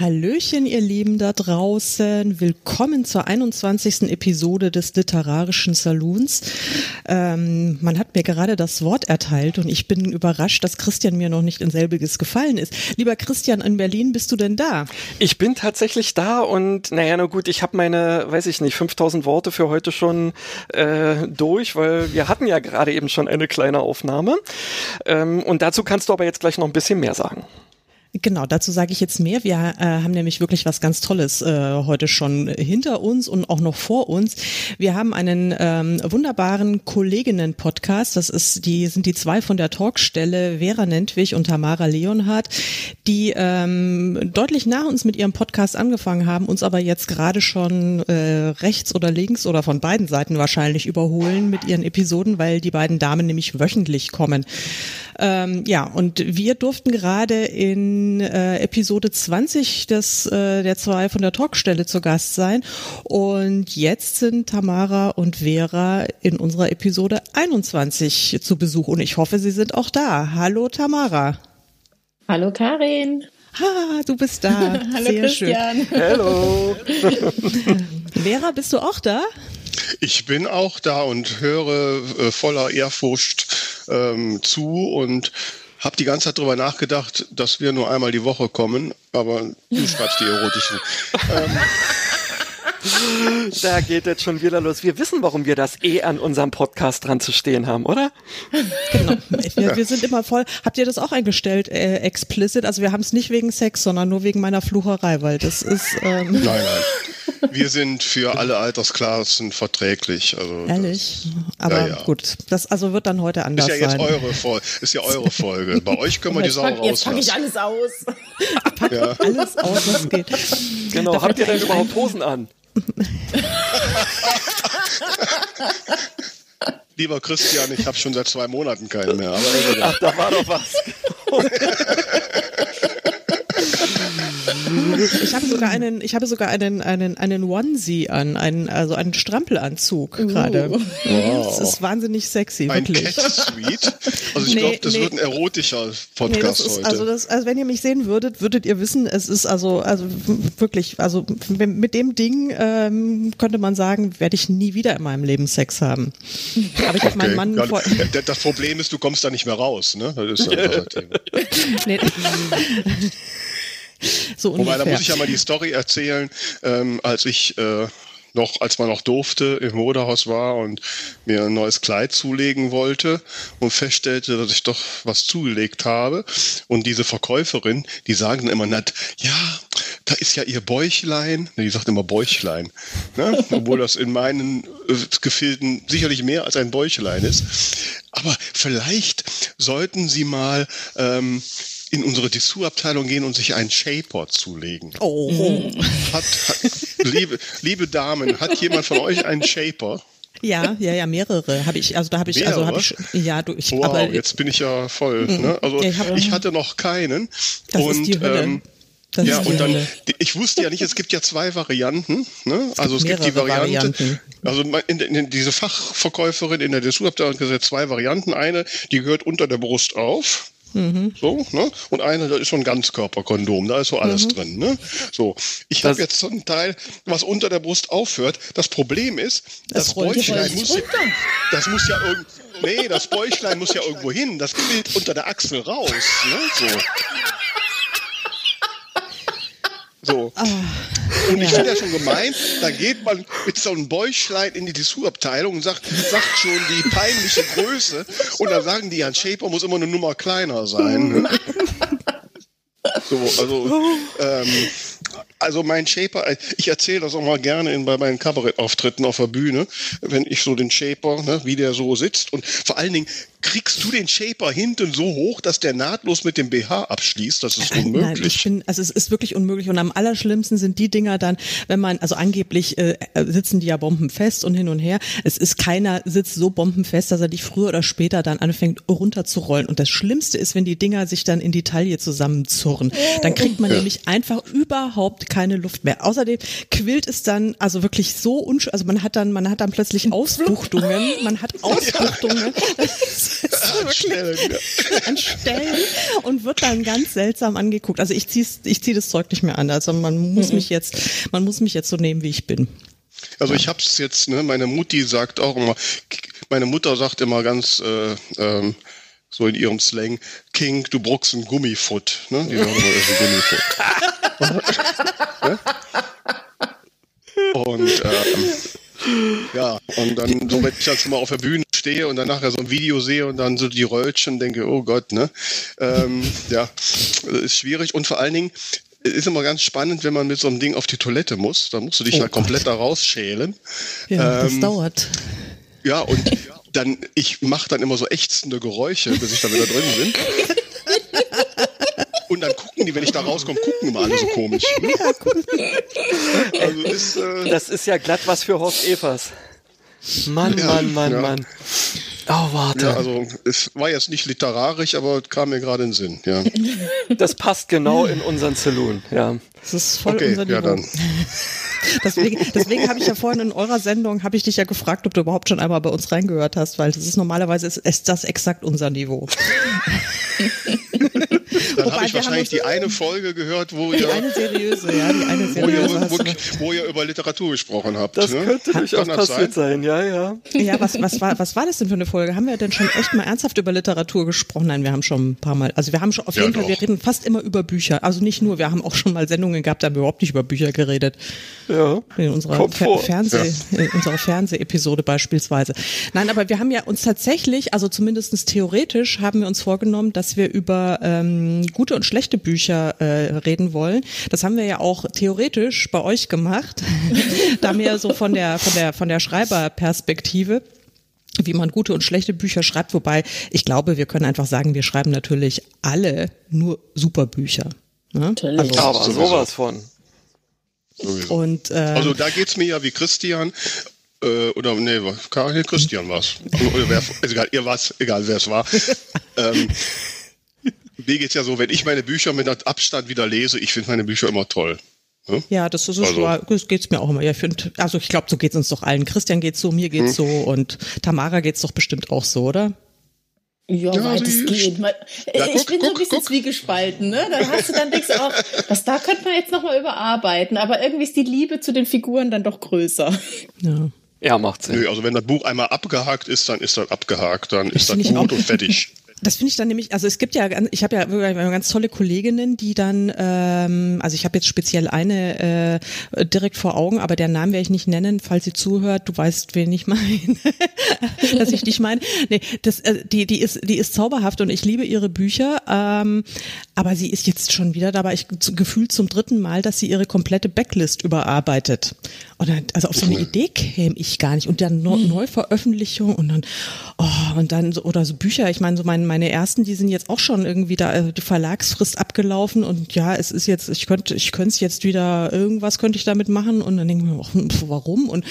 Hallöchen, ihr Lieben da draußen. Willkommen zur 21. Episode des Literarischen Saloons. Ähm, man hat mir gerade das Wort erteilt und ich bin überrascht, dass Christian mir noch nicht in selbiges gefallen ist. Lieber Christian, in Berlin bist du denn da? Ich bin tatsächlich da und naja, na gut, ich habe meine, weiß ich nicht, 5000 Worte für heute schon äh, durch, weil wir hatten ja gerade eben schon eine kleine Aufnahme. Ähm, und dazu kannst du aber jetzt gleich noch ein bisschen mehr sagen. Genau, dazu sage ich jetzt mehr. Wir äh, haben nämlich wirklich was ganz Tolles äh, heute schon hinter uns und auch noch vor uns. Wir haben einen ähm, wunderbaren Kolleginnen-Podcast. Das ist die sind die zwei von der Talkstelle Vera Nentwich und Tamara Leonhardt, die ähm, deutlich nach uns mit ihrem Podcast angefangen haben, uns aber jetzt gerade schon äh, rechts oder links oder von beiden Seiten wahrscheinlich überholen mit ihren Episoden, weil die beiden Damen nämlich wöchentlich kommen. Ähm, ja, und wir durften gerade in äh, Episode 20 des, äh, der zwei von der Talkstelle zu Gast sein. Und jetzt sind Tamara und Vera in unserer Episode 21 zu Besuch. Und ich hoffe, sie sind auch da. Hallo Tamara. Hallo Karin. Ha, du bist da. Hallo Sehr Christian. Schön. Hallo. Vera, bist du auch da? Ich bin auch da und höre äh, voller Ehrfurcht ähm, zu und habe die ganze Zeit darüber nachgedacht, dass wir nur einmal die Woche kommen, aber du schreibst die erotischen. ähm, Da geht jetzt schon wieder los. Wir wissen, warum wir das eh an unserem Podcast dran zu stehen haben, oder? Genau. Wir, wir sind immer voll. Habt ihr das auch eingestellt, äh, explicit? Also wir haben es nicht wegen Sex, sondern nur wegen meiner Flucherei, weil das ist. Ähm nein, nein. Wir sind für alle Altersklassen verträglich. Also Ehrlich? Aber Ja, ja. gut, das also wird dann heute Das anders ist ja jetzt sein. eure Folge. Ist ja eure Folge. Bei euch können wir die Sau pack, jetzt pack ich rauslassen. alles aus. Ja. Alles aus, was geht. Genau. Da Habt ihr denn überhaupt Hosen an? Lieber Christian, ich habe schon seit zwei Monaten keinen mehr. Ach, da war doch was. Ich habe sogar einen, ich habe sogar einen, einen, einen Onesie an, einen, also einen Strampelanzug gerade. Das ist wahnsinnig sexy, Ein wirklich. Cat Suite. Also ich Nee, glaube, das nee. wird ein erotischer Nee, Podcast das ist, heute. also das, also wenn ihr mich sehen würdet, würdet ihr wissen, es ist also, also wirklich, also mit dem Ding ähm, könnte man sagen, werde ich nie wieder in meinem Leben Sex haben. Aber ich habe meinen Mann Ja, vor, das Problem ist, du kommst da nicht mehr raus. Ne? Das ist einfach das Thema. nee, so Wobei, da muss ich ja mal die Story erzählen, ähm, als ich äh, noch, als man noch durfte, im Modehaus war und mir ein neues Kleid zulegen wollte und feststellte, dass ich doch was zugelegt habe. Und diese Verkäuferin, die sagen dann immer nett, ja, da ist ja ihr Bäuchlein. Ne, Die sagt immer Bäuchlein. Ne? Obwohl das in meinen äh, Gefilden sicherlich mehr als ein Bäuchlein ist. Aber vielleicht sollten Sie mal ähm, in unsere Dessous-Abteilung gehen und sich einen Shaper zulegen. Oh, Hat, hat, liebe, liebe Damen, hat jemand von euch einen Shaper? ja, ja, ja, mehrere habe ich. Also da habe ich, also habe ich, ja, du, ich, Wow, aber jetzt bin ich ja voll. Ne? Also Ich hab- ich hatte noch keinen. das und, ist die Hölle. Ähm, das ja, und dann, ich wusste ja nicht, es gibt ja zwei Varianten. Ne? Also es gibt die mehrere Variante, Varianten. also in, in, diese Fachverkäuferin in der Dessous-Abteilung hat gesagt, zwei Varianten. Eine, die gehört unter der Brust auf. Mhm. So, ne? Und eine, da ist so ein Ganzkörperkondom, da ist so alles Mhm. drin. Ne? So, ich Das- habe jetzt so ein Teil, was unter der Brust aufhört. Das Problem ist, Das das, Bäuchlein muss, das muss ja irgend, nee, das Bäuchlein muss ja irgendwo hin. Das quillt unter der Achsel raus. Ne? So. So. Und ich finde ja schon gemein, da geht man mit so einem Bäuchlein in die Dessous-Abteilung und sagt, sagt schon die peinliche Größe. Und dann sagen die, ein Shaper muss immer eine Nummer kleiner sein. Ne? So, also, ähm, also mein Shaper, ich erzähle das auch mal gerne in, bei meinen Kabarettauftritten auf der Bühne, wenn ich so den Shaper, ne, wie der so sitzt. Und vor allen Dingen, kriegst du den Shaper hinten so hoch, dass der nahtlos mit dem BH abschließt? Das ist unmöglich. Nein, ich bin, also es ist wirklich unmöglich. Und am allerschlimmsten sind die Dinger dann, wenn man, also angeblich äh, sitzen die ja bombenfest und hin und her. Es ist keiner sitzt so bombenfest, dass er dich früher oder später dann anfängt runterzurollen. Und das Schlimmste ist, wenn die Dinger sich dann in die Taille zusammenzurren. Dann kriegt man ja. nämlich einfach überhaupt keine Luft mehr. Außerdem quillt es dann also wirklich so unschön, also man hat dann, man hat dann plötzlich Ausbuchtungen, man hat Ausbuchtungen. an Stellen, ja. an Stellen und wird dann ganz seltsam angeguckt. Also ich ziehe ich zieh das Zeug nicht mehr an. Also man muss mhm. mich jetzt, man muss mich jetzt so nehmen, wie ich bin. Also ich hab's jetzt, ne, meine Mutti sagt auch immer, meine Mutter sagt immer ganz äh, ähm, so in ihrem Slang, King, du brauchst ein Gummifoot. Ne? Die sagen immer, ist ein Gummifoot. und ähm, ja, und dann, so wenn ich dann schon mal auf der Bühne stehe und dann nachher so ein Video sehe und dann so die Röllchen denke, oh Gott, ne? Ähm, ja, ist schwierig und vor allen Dingen, ist immer ganz spannend, wenn man mit so einem Ding auf die Toilette muss. Da musst du dich oh halt komplett da rausschälen. Ja, ähm, das dauert. Ja, und dann, ich mache dann immer so ächzende Geräusche, bis ich da wieder drin bin. Und dann gucken die, wenn ich da rauskomme, gucken immer alle so komisch. Ne? Also ist, äh das ist ja glatt was für Horst Evers. Mann, ja, Mann, Mann, ja. Mann. Oh, warte. Ja, also es war jetzt nicht literarisch, aber kam mir gerade in den Sinn, ja. Das passt genau in unseren Saloon, ja. Das ist voll okay, unser Niveau. Ja, dann. Deswegen, deswegen habe ich ja vorhin in eurer Sendung, habe ich dich ja gefragt, ob du überhaupt schon einmal bei uns reingehört hast, weil das ist normalerweise ist, ist das exakt unser Niveau. Dann habe ich wahrscheinlich die eine Folge gehört, wo die ihr. eine seriöse, ja, die eine seriöse. Wo ihr, wo, wo ihr über Literatur gesprochen habt. Das ne? könnte durchaus passiert sein? sein, ja, ja. Ja, was, was, war, was war das denn für eine Folge? Haben wir denn schon echt mal ernsthaft über Literatur gesprochen? Nein, wir haben schon ein paar Mal, also wir haben schon auf jeden ja, Fall, wir reden fast immer über Bücher. Also nicht nur, wir haben auch schon mal Sendungen gehabt, da haben wir überhaupt nicht über Bücher geredet. Ja. In unserer Fer Fernseh, ja. in unserer Fernsehepisode beispielsweise. Nein, aber wir haben ja uns tatsächlich, also zumindestens theoretisch, haben wir uns vorgenommen, dass wir über ähm, gute und schlechte Bücher äh, reden wollen. Das haben wir ja auch theoretisch bei euch gemacht, da mehr so von der von der von der Schreiberperspektive wie man gute und schlechte Bücher schreibt, wobei ich glaube, wir können einfach sagen, wir schreiben natürlich alle nur super Bücher. Ne? Also, aber sowas von. Und, äh, also da geht es mir ja wie Christian. Äh, oder nee, Karin, Christian war's. Oder wer, egal, ihr war's, egal wer es war. ähm, mir geht's ja so, wenn ich meine Bücher mit Abstand wieder lese, ich finde meine Bücher immer toll. Hm? Ja, das ist also. so, das geht's mir auch immer. Ja, ich find, also ich glaube, so geht's uns doch allen. Christian geht's so, mir geht's hm. so und Tamara geht's doch bestimmt auch so, oder? Ja, ja weitestgehend. Ja, ich guck, bin guck, so ein bisschen guck. zwiegespalten, ne? Da hast du dann denkst auch, das da könnte man jetzt nochmal überarbeiten, aber irgendwie ist die Liebe zu den Figuren dann doch größer. Ja. Ja, macht Sinn. Nö, also wenn das Buch einmal abgehakt ist, dann ist das abgehakt, dann ist das gut und fertig. Das finde ich dann nämlich, also es gibt ja, ich habe ja ganz tolle Kolleginnen, die dann, ähm, also ich habe jetzt speziell eine äh, direkt vor Augen, aber der Namen werde ich nicht nennen, falls sie zuhört, du weißt, wen ich meine, dass ich dich meine. Nee, das, äh, die, die ist, die ist zauberhaft und ich liebe ihre Bücher, ähm, aber sie ist jetzt schon wieder dabei, ich gefühlt zum dritten Mal, dass sie ihre komplette Backlist überarbeitet. Und dann, also auf so eine Idee käme ich gar nicht. Und dann hm. Neuveröffentlichung und dann, oh, und dann so, oder so Bücher, ich meine, so mein meine ersten, die sind jetzt auch schon irgendwie da, äh, die Verlagsfrist abgelaufen und ja, es ist jetzt, ich könnte, ich könnte es jetzt wieder, irgendwas könnte ich damit machen und dann denke ich mir, ach, warum? Und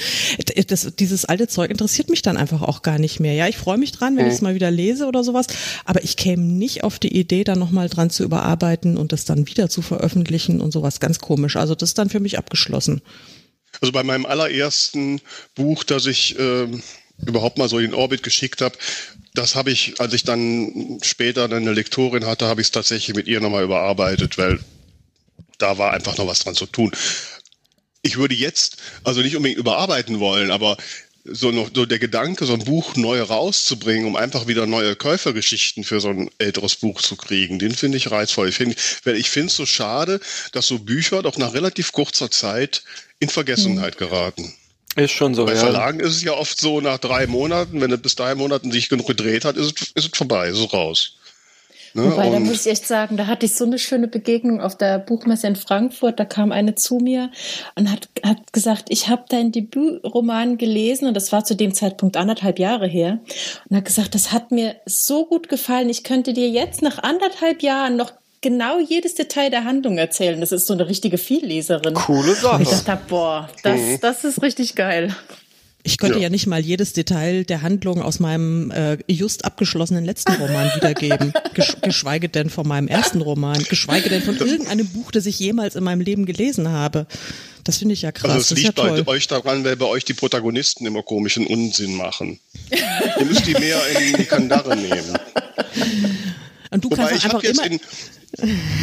das, dieses alte Zeug interessiert mich dann einfach auch gar nicht mehr. Ja, ich freue mich dran, wenn ich es mal wieder lese oder sowas, aber ich käme nicht auf die Idee, da nochmal dran zu überarbeiten und das dann wieder zu veröffentlichen und sowas ganz komisch. Also das ist dann für mich abgeschlossen. Also bei meinem allerersten Buch, das ich äh, überhaupt mal so in Orbit geschickt habe, das habe ich, als ich dann später eine Lektorin hatte, habe ich es tatsächlich mit ihr nochmal überarbeitet, weil da war einfach noch was dran zu tun. Ich würde jetzt also nicht unbedingt überarbeiten wollen, aber so noch so der Gedanke, so ein Buch neu rauszubringen, um einfach wieder neue Käufergeschichten für so ein älteres Buch zu kriegen, den finde ich reizvoll. Ich finde, weil ich finde es so schade, dass so Bücher doch nach relativ kurzer Zeit in Vergessenheit hm. geraten. Ist schon so. Bei ja. Verlagen ist es ja oft so, nach drei Monaten, wenn es bis drei Monaten sich genug gedreht hat, ist es, ist es vorbei, ist es raus. Ne? Wobei, da muss ich echt sagen, da hatte ich so eine schöne Begegnung auf der Buchmesse in Frankfurt. Da kam eine zu mir und hat, hat gesagt, ich habe dein Debütroman gelesen und das war zu dem Zeitpunkt anderthalb Jahre her und hat gesagt, das hat mir so gut gefallen. Ich könnte dir jetzt nach anderthalb Jahren noch genau jedes Detail der Handlung erzählen. Das ist so eine richtige Vielleserin. Coole Sache. Und ich dachte, boah, das, mhm. das ist richtig geil. Ich könnte ja. ja. nicht mal jedes Detail der Handlung aus meinem äh, just abgeschlossenen letzten Roman wiedergeben, Gesch geschweige denn von meinem ersten Roman, geschweige denn von irgendeinem Buch, das ich jemals in meinem Leben gelesen habe. Das finde ich ja krass. Also es liegt ja bei euch daran, weil bei euch die Protagonisten immer komischen Unsinn machen. Ihr müsst die mehr in die Kandare nehmen. Und du Wobei kannst einfach immer in,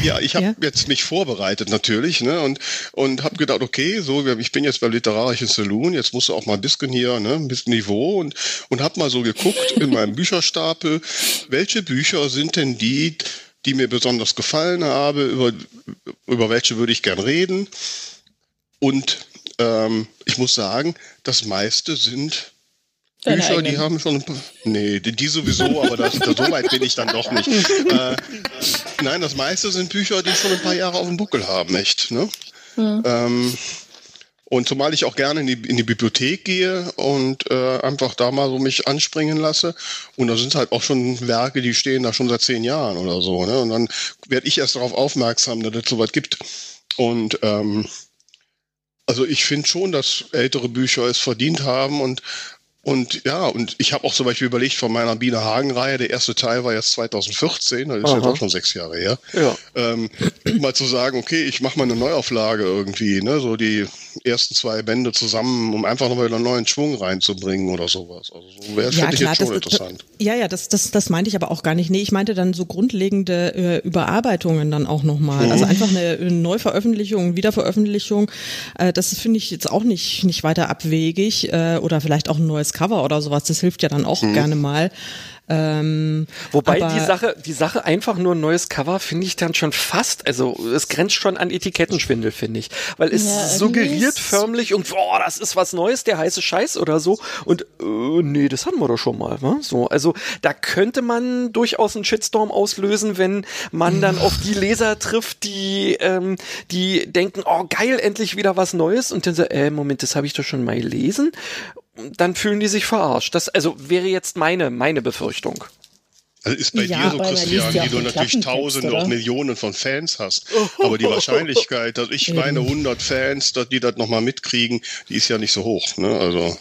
ja, ich habe ja? jetzt mich vorbereitet natürlich ne, und, und habe gedacht, okay, so ich bin jetzt beim literarischen Saloon, jetzt musst du auch mal ein bisschen hier, ne, ein bisschen Niveau und, und habe mal so geguckt in meinem Bücherstapel, welche Bücher sind denn die, die mir besonders gefallen haben, über, über welche würde ich gern reden. Und ähm, ich muss sagen, das meiste sind Deine Bücher, eigenen. die haben schon ein paar. Nee, die, sowieso, aber das, so weit bin ich dann doch nicht. Äh, nein, das meiste sind Bücher, die schon ein paar Jahre auf dem Buckel haben, echt. Ne? Mhm. Ähm, und zumal ich auch gerne in die, in die Bibliothek gehe und äh, einfach da mal so mich anspringen lasse. Und da sind halt auch schon Werke, die stehen da schon seit zehn Jahren oder so. Ne? Und dann werde ich erst darauf aufmerksam, dass es sowas gibt. Und ähm, also ich finde schon, dass ältere Bücher es verdient haben und und ja, und ich habe auch zum Beispiel überlegt von meiner Biene Hagen-Reihe, der erste Teil war jetzt 2014, das ist Aha. jetzt auch schon sechs Jahre her, ja. ähm, mal zu sagen, okay, ich mache mal eine Neuauflage irgendwie, ne, so die ersten zwei Bände zusammen, um einfach nochmal einen neuen Schwung reinzubringen oder sowas. Also so wäre ja, ich jetzt schon das, interessant. Ja, ja, das, das, das meinte ich aber auch gar nicht. Nee, ich meinte dann so grundlegende äh, Überarbeitungen dann auch nochmal. Mhm. Also einfach eine, eine Neuveröffentlichung, Wiederveröffentlichung, äh, das finde ich jetzt auch nicht, nicht weiter abwegig äh, oder vielleicht auch ein neues Cover oder sowas, das hilft ja dann auch mhm. gerne mal. Ähm, Wobei die Sache, die Sache einfach nur ein neues Cover finde ich dann schon fast, also es grenzt schon an Etikettenschwindel, finde ich. Weil es ja, suggeriert förmlich und boah, das ist was Neues, der heiße Scheiß oder so. Und äh, nee, das hatten wir doch schon mal. Ne? So, also da könnte man durchaus einen Shitstorm auslösen, wenn man dann auf die Leser trifft, die, ähm, die denken, oh geil, endlich wieder was Neues und dann so, äh, Moment, das habe ich doch schon mal gelesen dann fühlen die sich verarscht. Das also wäre jetzt meine meine Befürchtung. Also ist bei ja, dir so, Christian, die du natürlich Tausende, oder? auch Millionen von Fans hast. Aber die Wahrscheinlichkeit, dass ich meine 100 Fans, dass die das nochmal mitkriegen, die ist ja nicht so hoch. Ne? Also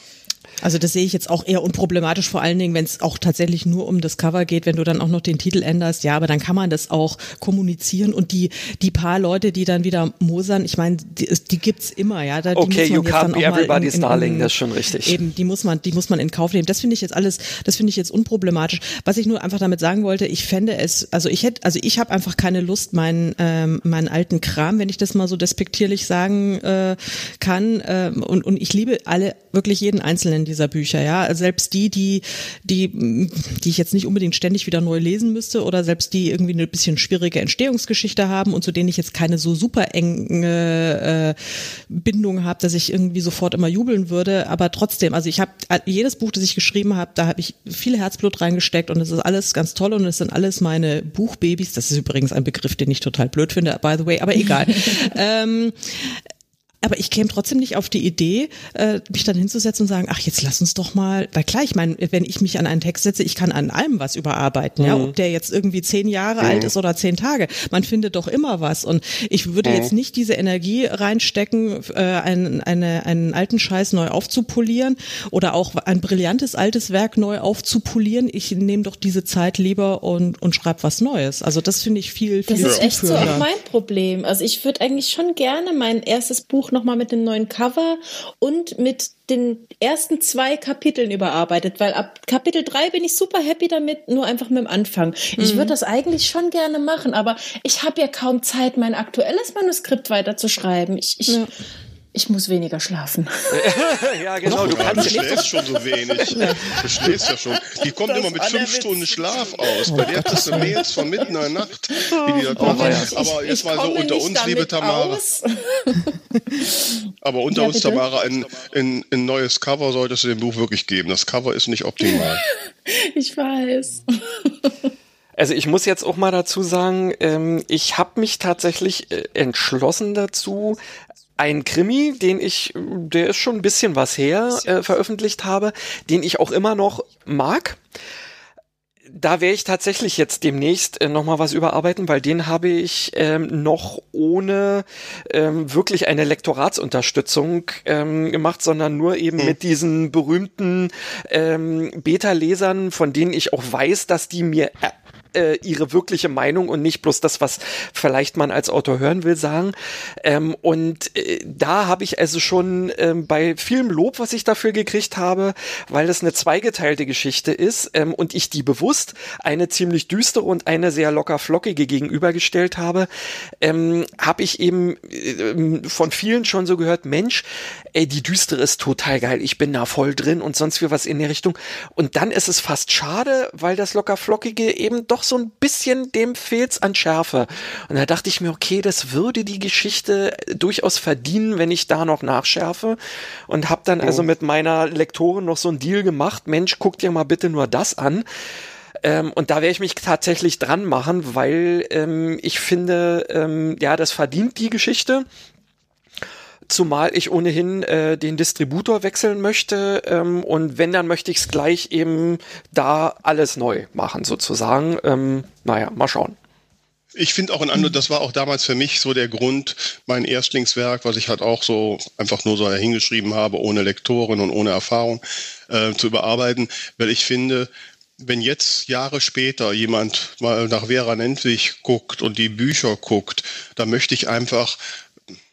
also das sehe ich jetzt auch eher unproblematisch, vor allen Dingen, wenn es auch tatsächlich nur um das Cover geht, wenn du dann auch noch den Titel änderst, ja, aber dann kann man das auch kommunizieren und die, die paar Leute, die dann wieder mosern, ich meine, die, die gibt's immer, ja. Da, okay, you can't be everybody's in, in, darling, das ist schon richtig. Eben, die muss man, die muss man in Kauf nehmen. Das finde ich jetzt alles, das finde ich jetzt unproblematisch. Was ich nur einfach damit sagen wollte, ich fände es, also ich hätte, also ich habe einfach keine Lust, meinen, ähm, meinen alten Kram, wenn ich das mal so despektierlich sagen äh, kann, äh, und, und ich liebe alle, wirklich jeden einzelnen dieser Bücher, ja. Selbst die, die, die, die ich jetzt nicht unbedingt ständig wieder neu lesen müsste oder selbst die irgendwie eine bisschen schwierige Entstehungsgeschichte haben und zu denen ich jetzt keine so super enge äh, Bindung habe, dass ich irgendwie sofort immer jubeln würde. Aber trotzdem, also ich habe jedes Buch, das ich geschrieben habe, da habe ich viel Herzblut reingesteckt und es ist alles ganz toll und es sind alles meine Buchbabys. Das ist übrigens ein Begriff, den ich total blöd finde, by the way, aber egal. ähm, aber ich käme trotzdem nicht auf die Idee, äh, mich dann hinzusetzen und sagen, ach, jetzt lass uns doch mal, weil klar, ich meine, wenn ich mich an einen Text setze, ich kann an allem was überarbeiten, mhm. ja, ob der jetzt irgendwie zehn Jahre mhm. alt ist oder zehn Tage. Man findet doch immer was. Und ich würde mhm. jetzt nicht diese Energie reinstecken, äh, einen, eine, einen alten Scheiß neu aufzupolieren oder auch ein brillantes altes Werk neu aufzupolieren. Ich nehme doch diese Zeit lieber und, und schreibe was Neues. Also das finde ich viel, viel Das ist echt so auch mein Problem. Also ich würde eigentlich schon gerne mein erstes Buch nochmal mit dem neuen Cover und mit den ersten zwei Kapiteln überarbeitet, weil ab Kapitel drei bin ich super happy damit, nur einfach mit dem Anfang. Mhm. Ich würde das eigentlich schon gerne machen, aber ich habe ja kaum Zeit, mein aktuelles Manuskript weiterzuschreiben. Ich, ich, ja ich muss weniger schlafen. ja, genau. Du, kannst du schläfst schon so wenig. Du schläfst ja schon. Die kommt das immer mit fünf Stunden Schlaf aus. Bei der hast du Mails von mitten in der Nacht, wie die das oh. Ich, Aber jetzt ich mal so unter uns, liebe Tamara. Aber unter ja, uns, Tamara, ein, ein, ein neues Cover solltest du dem Buch wirklich geben. Das Cover ist nicht optimal. ich weiß. Also ich muss jetzt auch mal dazu sagen, ähm, ich habe mich tatsächlich äh, entschlossen dazu, ein Krimi, den ich, der ist schon ein bisschen was her, äh, veröffentlicht habe, den ich auch immer noch mag da werde ich tatsächlich jetzt demnächst äh, noch was überarbeiten, weil den habe ich ähm, noch ohne ähm, wirklich eine Lektoratsunterstützung ähm, gemacht, sondern nur eben mhm. mit diesen berühmten ähm, Beta-Lesern, von denen ich auch weiß, dass die mir äh, ihre wirkliche Meinung und nicht bloß das, was vielleicht man als Autor hören will, sagen. Ähm, und äh, da habe ich also schon ähm, bei vielem Lob, was ich dafür gekriegt habe, weil das eine zweigeteilte Geschichte ist ähm, und ich die bewusst eine ziemlich düstere und eine sehr locker flockige gegenübergestellt habe, ähm, habe ich eben äh, von vielen schon so gehört, Mensch, ey, die düstere ist total geil, ich bin da voll drin und sonst wie was in der Richtung. Und dann ist es fast schade, weil das locker flockige eben doch so ein bisschen dem fehlt's an Schärfe. Und da dachte ich mir, okay, das würde die Geschichte durchaus verdienen, wenn ich da noch nachschärfe. Und habe dann oh. also mit meiner Lektorin noch so ein Deal gemacht. Mensch, guck dir mal bitte nur das an. Ähm, und da werde ich mich tatsächlich dran machen, weil ähm, ich finde, ähm, ja, das verdient die Geschichte. Zumal ich ohnehin äh, den Distributor wechseln möchte ähm, und wenn, dann möchte ich es gleich eben da alles neu machen sozusagen. Ähm, naja, mal schauen. Ich finde auch ein anderes, das war auch damals für mich so der Grund, mein Erstlingswerk, was ich halt auch so einfach nur so dahingeschrieben habe, ohne Lektorin und ohne Erfahrung äh, zu überarbeiten, weil ich finde, wenn jetzt Jahre später jemand mal nach Vera Nentwich guckt und die Bücher guckt, da möchte ich einfach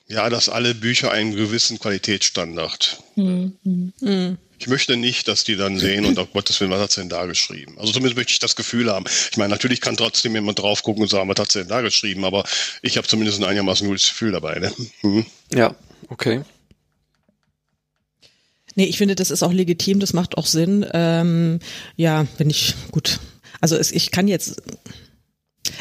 ja, dass alle Bücher einen gewissen Qualitätsstandard. Mhm. Mhm. Ich möchte nicht, dass die dann sehen und, oh Gottes Willen, was hat sie denn da geschrieben? Also zumindest möchte ich das Gefühl haben. Ich meine, natürlich kann trotzdem jemand drauf gucken und sagen, was hat sie denn da geschrieben, aber ich habe zumindest ein einigermaßen gutes Gefühl dabei. Ne? Mhm. Ja, okay. Nee, ich finde, das ist auch legitim, das macht auch Sinn. Ähm, ja, wenn ich, gut, also es, ich kann jetzt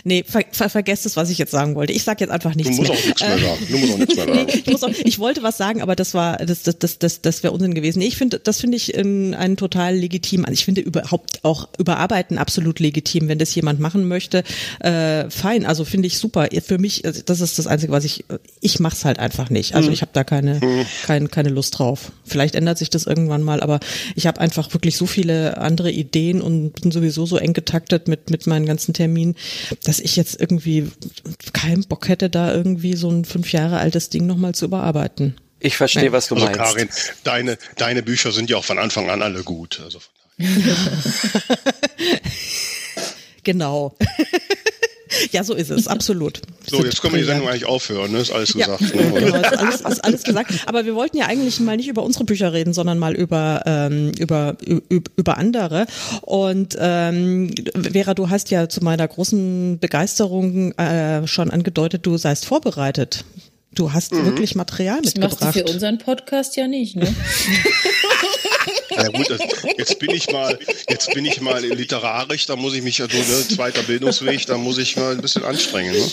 Nee, ver ver vergesst es, was ich jetzt sagen wollte. Ich sag jetzt einfach nichts du musst mehr. Auch nichts mehr sagen. Du musst auch nichts mehr sagen. nee, ich, muss auch, ich wollte was sagen, aber das war das das das das, das wäre Unsinn gewesen. Nee, ich finde das finde ich in, einen total legitim. Ich finde überhaupt auch überarbeiten absolut legitim, wenn das jemand machen möchte. Äh, fein, also finde ich super. Für mich also das ist das einzige, was ich ich mach's halt einfach nicht. Also mhm. ich habe da keine mhm. keine keine Lust drauf. Vielleicht ändert sich das irgendwann mal, aber ich habe einfach wirklich so viele andere Ideen und bin sowieso so eng getaktet mit mit meinen ganzen Terminen dass ich jetzt irgendwie keinen Bock hätte, da irgendwie so ein fünf Jahre altes Ding nochmal zu überarbeiten. Ich verstehe, was du also meinst. Karin, deine, deine Bücher sind ja auch von Anfang an alle gut. Also genau. Ja, so ist es, absolut. So, jetzt können wir die Sendung eigentlich aufhören, ne? Ist alles gesagt. Ja, ne, genau, ist alles, ist alles gesagt. Aber wir wollten ja eigentlich mal nicht über unsere Bücher reden, sondern mal über, ähm, über, über andere. Und ähm, Vera, du hast ja zu meiner großen Begeisterung äh, schon angedeutet, du seist vorbereitet. Du hast mhm. wirklich Material mitgebracht. Das machst du für unseren Podcast ja nicht, ne? Ja gut, das, jetzt bin ich mal, jetzt bin ich mal literarisch, da muss ich mich ja so, ne, zweiter Bildungsweg, da muss ich mal ein bisschen anstrengen. Ne?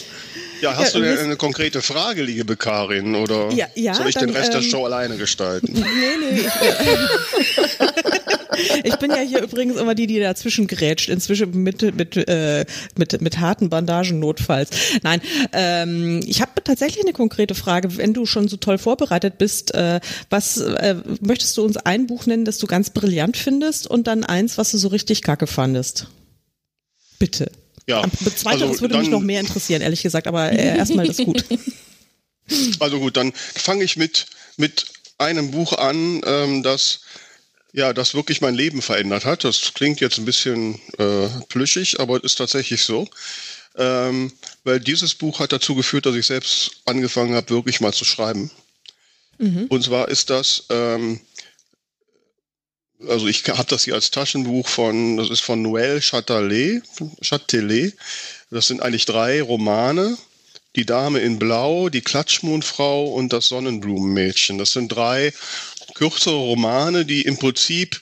Ja, hast ja, du denn eine konkrete Frage, liebe Karin, oder ja, ja, soll ich dann, den Rest ähm, der Show alleine gestalten? Nee, nee. Ich, bin ja hier übrigens immer die, die dazwischen grätscht, inzwischen mit, mit, äh, mit, mit harten Bandagen notfalls. Nein, ähm, ich habe tatsächlich eine konkrete Frage. Wenn du schon so toll vorbereitet bist, äh, was äh, möchtest du uns ein Buch nennen, das du ganz brillant findest und dann eins, was du so richtig kacke fandest? Bitte. Ja. Zweiteres also würde mich noch mehr interessieren, ehrlich gesagt, aber äh, erstmal ist gut. Also gut, dann fange ich mit, mit einem Buch an, ähm, das ja, das wirklich mein Leben verändert hat. Das klingt jetzt ein bisschen äh, plüschig, aber ist tatsächlich so. Ähm, weil dieses Buch hat dazu geführt, dass ich selbst angefangen habe, wirklich mal zu schreiben. Mhm. Und zwar ist das ähm, also ich habe das hier als Taschenbuch von, das ist von Noël Chatelet, Chatelet. Das sind eigentlich drei Romane. Die Dame in Blau, die Klatschmondfrau und das Sonnenblumenmädchen. Das sind drei kürzere Romane, die im Prinzip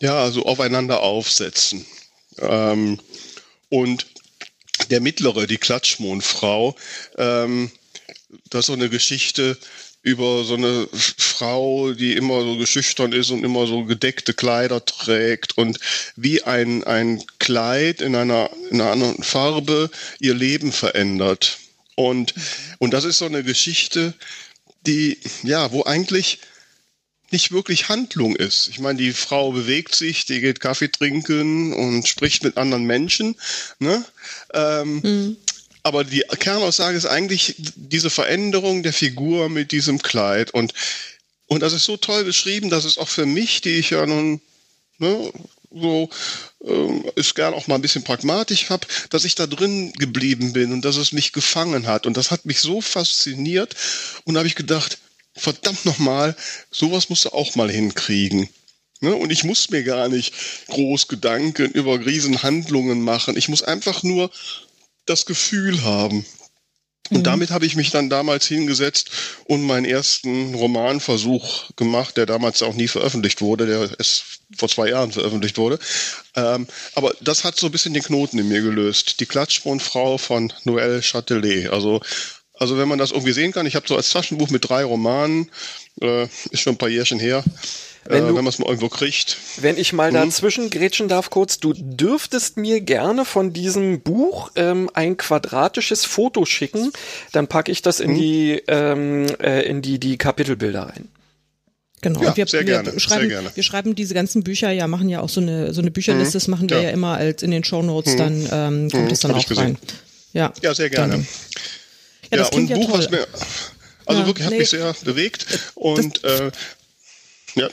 ja so aufeinander aufsetzen. Ähm, und der mittlere, die Klatschmondfrau, ähm, das ist so eine Geschichte, über so eine Frau, die immer so geschüchtern ist und immer so gedeckte Kleider trägt und wie ein, ein Kleid in einer, in einer anderen Farbe ihr Leben verändert. Und, und das ist so eine Geschichte, die, ja, wo eigentlich nicht wirklich Handlung ist. Ich meine, die Frau bewegt sich, die geht Kaffee trinken und spricht mit anderen Menschen. Ne? Ähm, mhm. Aber die Kernaussage ist eigentlich diese Veränderung der Figur mit diesem Kleid. Und, und das ist so toll beschrieben, dass es auch für mich, die ich ja nun ne, so äh, ist gern auch mal ein bisschen pragmatisch habe, dass ich da drin geblieben bin und dass es mich gefangen hat. Und das hat mich so fasziniert. Und da habe ich gedacht, verdammt nochmal, sowas musst du auch mal hinkriegen. Ne? Und ich muss mir gar nicht groß Gedanken über Riesenhandlungen machen. Ich muss einfach nur das Gefühl haben. Und mhm. damit habe ich mich dann damals hingesetzt und meinen ersten Romanversuch gemacht, der damals auch nie veröffentlicht wurde, der erst vor zwei Jahren veröffentlicht wurde. Ähm, aber das hat so ein bisschen den Knoten in mir gelöst. Die Klatschbrunnfrau von Noël Châtelet. Also, also wenn man das irgendwie sehen kann, ich habe so als Taschenbuch mit drei Romanen, äh, ist schon ein paar Jährchen her, wenn, äh, wenn man es mal irgendwo kriegt. Wenn ich mal hm. dazwischen grätschen darf kurz, du dürftest mir gerne von diesem Buch ähm, ein quadratisches Foto schicken, dann packe ich das in hm. die ähm, äh, in die die Kapitelbilder rein. Genau. Ja, wir, sehr wir gerne, schreiben, sehr gerne. wir schreiben diese ganzen Bücher ja, machen ja auch so eine so eine Bücherliste, das machen wir ja, ja immer als in den Show Notes, dann ähm, kommt mhm, es dann auch rein. Ja, ja, sehr gerne. Dann, ja, das ja, und ein Buch, toll. was mir also wirklich hat nee. mich sehr bewegt und das, äh, ja.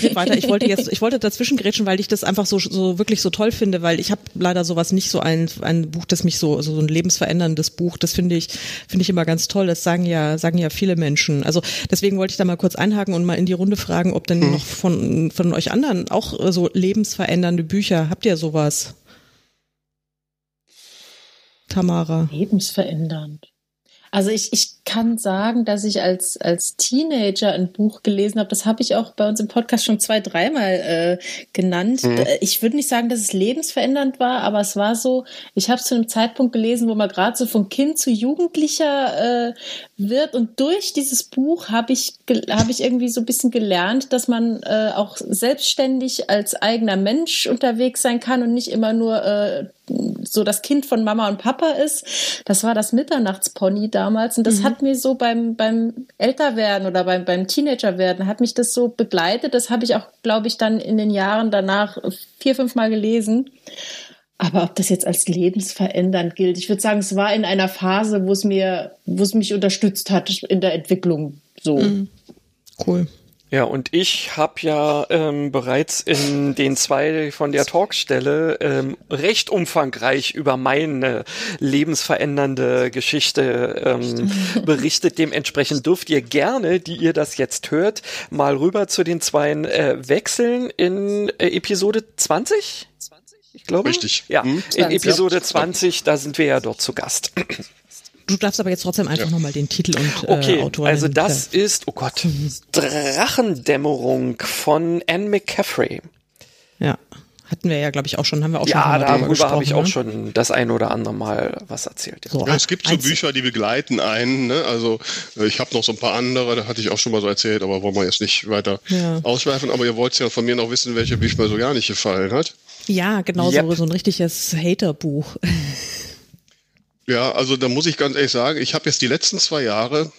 Red weiter. Ich wollte jetzt, ich wollte dazwischen grätschen, weil ich das einfach so, so wirklich so toll finde, weil ich habe leider sowas nicht so ein, ein Buch, das mich so, so ein lebensveränderndes Buch, das finde ich, finde ich immer ganz toll. Das sagen ja, sagen ja viele Menschen. Also deswegen wollte ich da mal kurz einhaken und mal in die Runde fragen, ob denn hm. noch von, von euch anderen auch so lebensverändernde Bücher, habt ihr sowas? Tamara. Lebensverändernd. Also ich, ich kann sagen, dass ich als, als Teenager ein Buch gelesen habe. Das habe ich auch bei uns im Podcast schon zwei, dreimal äh, genannt. Mhm. Ich würde nicht sagen, dass es lebensverändernd war, aber es war so, ich habe es zu einem Zeitpunkt gelesen, wo man gerade so von Kind zu Jugendlicher äh, wird. Und durch dieses Buch habe ich, hab ich irgendwie so ein bisschen gelernt, dass man äh, auch selbstständig als eigener Mensch unterwegs sein kann und nicht immer nur äh, so das Kind von Mama und Papa ist. Das war das Mitternachtspony damals und das mhm. hat mir so beim, beim Älterwerden oder beim, beim Teenagerwerden hat mich das so begleitet. Das habe ich auch, glaube ich, dann in den Jahren danach vier, fünf Mal gelesen. Aber ob das jetzt als lebensverändernd gilt, ich würde sagen, es war in einer Phase, wo es mir, wo es mich unterstützt hat in der Entwicklung. So. Mhm. Cool. Ja, und ich habe ja ähm, bereits in den zwei von der Talkstelle ähm, recht umfangreich über meine lebensverändernde Geschichte ähm, berichtet. Dementsprechend dürft ihr gerne, die ihr das jetzt hört, mal rüber zu den zweien äh, wechseln in äh, Episode 20? Ich glaube. Richtig. Ja, hm? in Episode 20, da sind wir ja dort zu Gast. Du darfst aber jetzt trotzdem einfach ja. nochmal den Titel und äh, okay, Autor Also das ja. ist, oh Gott, Drachendämmerung von Anne McCaffrey. Ja, hatten wir ja, glaube ich, auch schon, haben wir auch ja, schon mal darüber habe ich auch ne? schon das ein oder andere Mal was erzählt. Ja. So, ja, es gibt so Bücher, die begleiten einen. Ne? Also äh, ich habe noch so ein paar andere, da hatte ich auch schon mal so erzählt, aber wollen wir jetzt nicht weiter ja. ausschweifen. Aber ihr wollt ja von mir noch wissen, welche Bücher mir so gar nicht gefallen hat. Ja, genau yep. so, so ein richtiges Haterbuch. Ja, also da muss ich ganz ehrlich sagen, ich habe jetzt die letzten zwei Jahre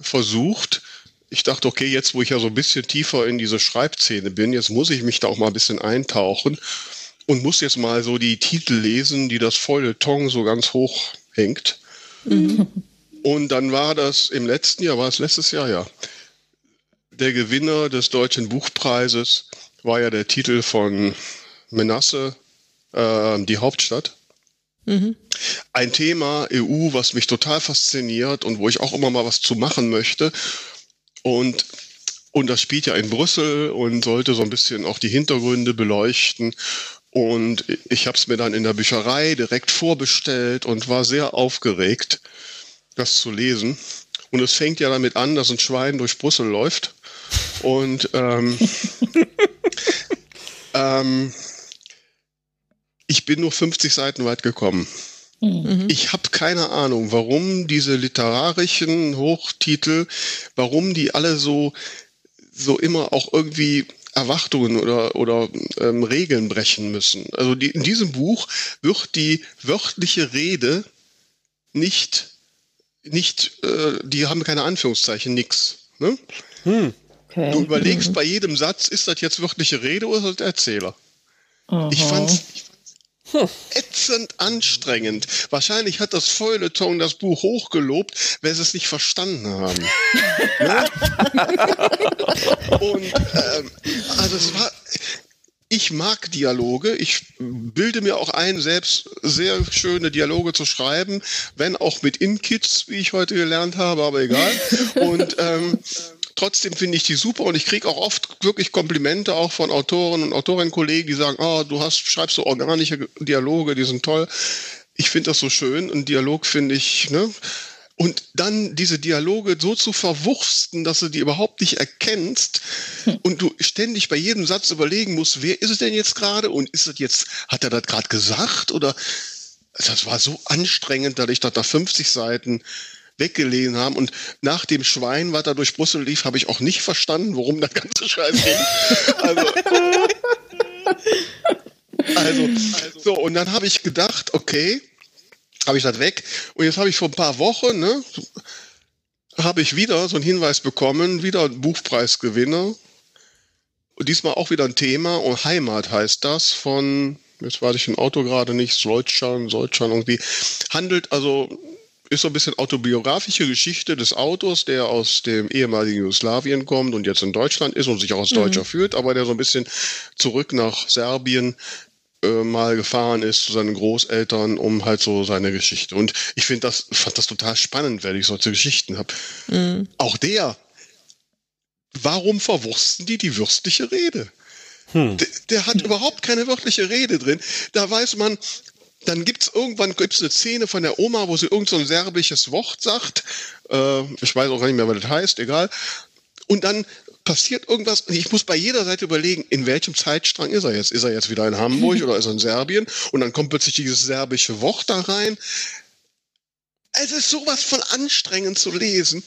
versucht, ich dachte, okay, jetzt wo ich ja so ein bisschen tiefer in diese Schreibszene bin, jetzt muss ich mich da auch mal ein bisschen eintauchen und muss jetzt mal so die Titel lesen, die das Feuilleton so ganz hoch hängt. Mhm. Und dann war das im letzten Jahr, war es letztes Jahr, ja. Der Gewinner des Deutschen Buchpreises war ja der Titel von Menasse, äh, die Hauptstadt. Mhm. Ein Thema EU, was mich total fasziniert und wo ich auch immer mal was zu machen möchte. Und, und das spielt ja in Brüssel und sollte so ein bisschen auch die Hintergründe beleuchten. Und ich habe es mir dann in der Bücherei direkt vorbestellt und war sehr aufgeregt, das zu lesen. Und es fängt ja damit an, dass ein Schwein durch Brüssel läuft. Und ähm, ähm, ich bin nur 50 Seiten weit gekommen. Mhm. Ich habe keine Ahnung, warum diese literarischen Hochtitel, warum die alle so, so immer auch irgendwie Erwartungen oder, oder ähm, Regeln brechen müssen. Also die, in diesem Buch wird die wörtliche Rede nicht, nicht äh, die haben keine Anführungszeichen, nix. Ne? Hm. Okay. Du überlegst mhm. bei jedem Satz, ist das jetzt wörtliche Rede oder ist das der Erzähler? Aha. Ich fand's, hm. Ätzend anstrengend. Wahrscheinlich hat das Feuilleton das Buch hochgelobt, weil sie es nicht verstanden haben. ne? Und ähm, also es war. Ich mag Dialoge. Ich bilde mir auch ein, selbst sehr schöne Dialoge zu schreiben, wenn auch mit In-Kids, wie ich heute gelernt habe, aber egal. Und ähm, Trotzdem finde ich die super und ich kriege auch oft wirklich Komplimente auch von Autoren und Autorinnenkollegen, die sagen, oh, du hast, schreibst so organische Dialoge, die sind toll. Ich finde das so schön. Ein Dialog finde ich, ne? Und dann diese Dialoge so zu verwursten, dass du die überhaupt nicht erkennst hm. und du ständig bei jedem Satz überlegen musst, wer ist es denn jetzt gerade und ist es jetzt, hat er das gerade gesagt oder das war so anstrengend, dass ich das nach 50 Seiten weggelesen haben. Und nach dem Schwein, was da durch Brüssel lief, habe ich auch nicht verstanden, worum das ganze Scheiß ging. Also, also, so, und dann habe ich gedacht, okay, habe ich das weg. Und jetzt habe ich vor ein paar Wochen, ne, habe ich wieder so einen Hinweis bekommen, wieder ein Buchpreisgewinner. Und diesmal auch wieder ein Thema und Heimat heißt das von, jetzt weiß ich ein Auto gerade nicht, Solchan, Solchan irgendwie, handelt also ist so ein bisschen autobiografische Geschichte des Autors, der aus dem ehemaligen Jugoslawien kommt und jetzt in Deutschland ist und sich auch als mhm. Deutscher fühlt, aber der so ein bisschen zurück nach Serbien äh, mal gefahren ist zu seinen Großeltern, um halt so seine Geschichte. Und ich finde das, fand das total spannend, wenn ich solche Geschichten habe. Mhm. Auch der, warum verwursten die die würstliche Rede? Hm. Der, der, hat überhaupt keine wörtliche Rede drin. Da weiß man, dann gibt's irgendwann gibt's eine Szene von der Oma, wo sie irgend so ein serbisches Wort sagt. Äh, ich weiß auch gar nicht mehr, was das heißt, egal. Und dann passiert irgendwas. Ich muss bei jeder Seite überlegen, in welchem Zeitstrang ist er jetzt? Ist er jetzt wieder in Hamburg oder ist er in Serbien? Und dann kommt plötzlich dieses serbische Wort da rein. Es ist sowas von anstrengend zu lesen.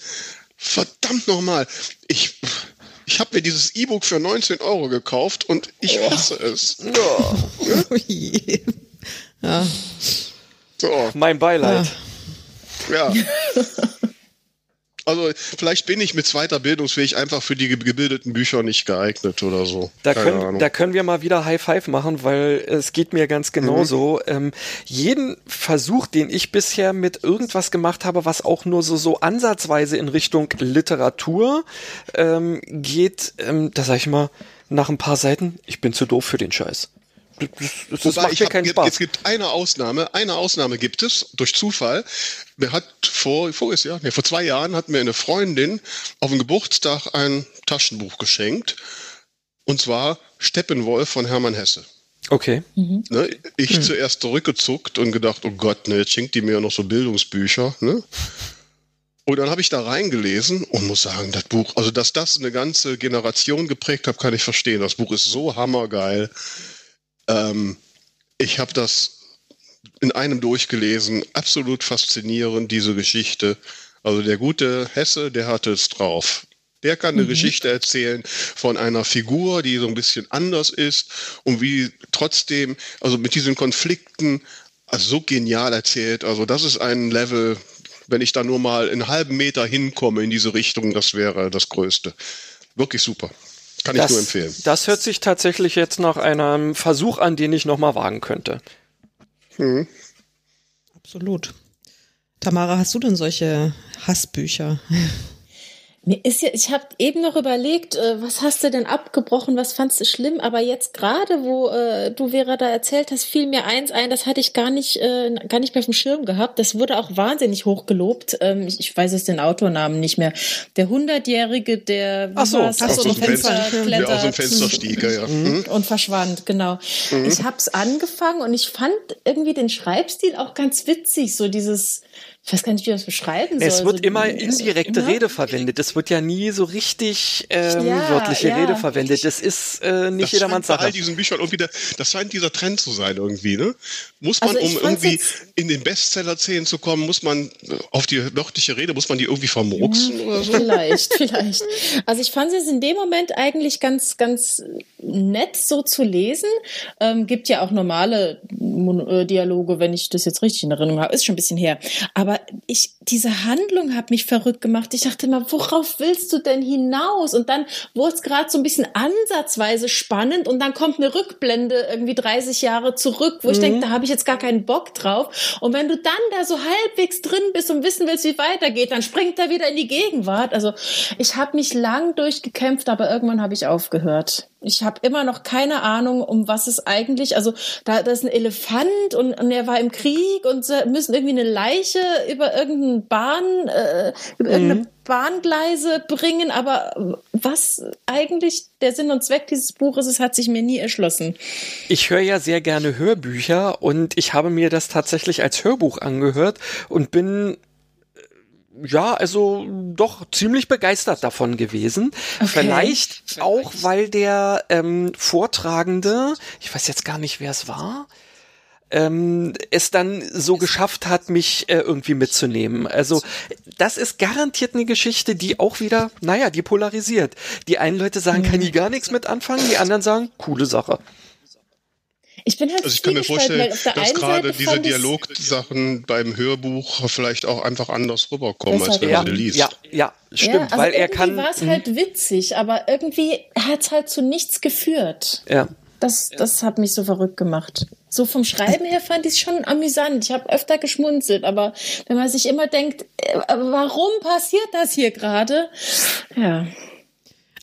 Verdammt nochmal. Ich, ich habe mir dieses E-Book für 19 Euro gekauft und ich hasse es. Ja. ja? Ja. So. Mein Beileid. Ja. ja. Also vielleicht bin ich mit zweiter Bildungsfähig einfach für die gebildeten Bücher nicht geeignet oder so. Da können, da können wir mal wieder High Five machen, weil es geht mir ganz genauso. Mhm. Ähm, jeden Versuch, den ich bisher mit irgendwas gemacht habe, was auch nur so, so ansatzweise in Richtung Literatur ähm, geht, ähm, da sag ich mal, nach ein paar Seiten, ich bin zu doof für den Scheiß. Das, das Wobei, ich hab, jetzt, es gibt eine Ausnahme, eine Ausnahme gibt es, durch Zufall. Mir hat vor, voriges Jahr, nee, vor zwei Jahren hat mir eine Freundin auf dem Geburtstag ein Taschenbuch geschenkt. Und zwar Steppenwolf von Hermann Hesse. Okay. Mhm. Ne, ich mhm. zuerst zurückgezuckt und gedacht, oh Gott, ne, jetzt schenkt die mir ja noch so Bildungsbücher. Ne? Und dann habe ich da reingelesen und muss sagen, das Buch, also dass das eine ganze Generation geprägt hat, kann ich verstehen. Das Buch ist so hammergeil. Ähm, ich habe das in einem durchgelesen, absolut faszinierend, diese Geschichte. Also der gute Hesse, der hatte es drauf. Der kann eine mhm. Geschichte erzählen von einer Figur, die so ein bisschen anders ist und wie trotzdem, also mit diesen Konflikten, also so genial erzählt. Also das ist ein Level, wenn ich da nur mal einen halben Meter hinkomme in diese Richtung, das wäre das Größte. Wirklich super. Kann das, ich nur empfehlen. Das hört sich tatsächlich jetzt nach einem Versuch an, den ich nochmal wagen könnte. Mhm. Absolut. Tamara, hast du denn solche Hassbücher? Mir ist ja, ich habe eben noch überlegt, äh, was hast du denn abgebrochen, was fandst du schlimm, aber jetzt gerade, wo äh, du Vera da erzählt hast, fiel mir eins ein, das hatte ich gar nicht, äh, gar nicht mehr auf dem Schirm gehabt. Das wurde auch wahnsinnig hochgelobt. Ähm, ich, ich weiß jetzt den Autornamen nicht mehr. Der hundertjährige, der Ach so, hast aus dem Fenster, klettert ja, aus dem Fenster stieg, ja. Mhm. Und verschwand, genau. Mhm. Ich habe es angefangen und ich fand irgendwie den Schreibstil auch ganz witzig, so dieses ich weiß gar nicht, wie das beschreiben soll. Es wird so, immer indirekte immer? Rede verwendet. Es wird ja nie so richtig ähm, Ja, wörtliche ja. Rede verwendet. Das ist äh, nicht das jedermanns bei all Sache. diesen Büchern irgendwie der, das scheint dieser Trend zu sein irgendwie, ne? Muss man, Also um irgendwie in den Bestseller-Szenen zu kommen, muss man äh, auf die wörtliche Rede, muss man die irgendwie vermurksen oder so? Vielleicht, vielleicht. Also ich fand es in dem Moment eigentlich ganz, ganz nett so zu lesen. Ähm, gibt ja auch normale Mon äh, Dialoge, wenn ich das jetzt richtig in Erinnerung habe. Ist schon ein bisschen her. Aber ich, diese Handlung hat mich verrückt gemacht. Ich dachte immer, worauf willst du denn hinaus? Und dann wurde es gerade so ein bisschen ansatzweise spannend und dann kommt eine Rückblende irgendwie 30 Jahre zurück, wo ich denke, da habe ich jetzt gar keinen Bock drauf. Und wenn du dann da so halbwegs drin bist und wissen willst, wie weitergeht, dann springt er wieder in die Gegenwart. Also ich habe mich lang durchgekämpft, aber irgendwann habe ich aufgehört. Ich habe immer noch keine Ahnung, um was es eigentlich, also da, da ist ein Elefant und, und er war im Krieg und sie müssen irgendwie eine Leiche über irgendeinen Bahn, äh, über irgendeine Bahngleise bringen, aber was eigentlich der Sinn und Zweck dieses Buches ist, hat sich mir nie erschlossen. Ich höre ja sehr gerne Hörbücher und ich habe mir das tatsächlich als Hörbuch angehört und bin ja, also doch ziemlich begeistert davon gewesen. Vielleicht auch, weil der ähm, Vortragende, ich weiß jetzt gar nicht, wer es war, ähm, es dann so geschafft hat, mich äh, irgendwie mitzunehmen. Also das ist garantiert eine Geschichte, die auch wieder, naja, die polarisiert. Die einen Leute sagen, kann ich gar nichts mit anfangen, die anderen sagen, coole Sache. Ich bin halt Also ich kann mir vorstellen, dass gerade diese Dialogsachen beim Hörbuch vielleicht auch einfach anders rüberkommen, als wenn Ja, man sie liest. ja, ja, stimmt, ja, also weil er irgendwie kann. war es Mhm. halt witzig, aber irgendwie hat es halt zu nichts geführt. ja. Das, das hat mich so verrückt gemacht. So vom Schreiben her fand ich es schon amüsant. Ich habe öfter geschmunzelt, aber wenn man sich immer denkt, äh, warum passiert das hier gerade? Ja.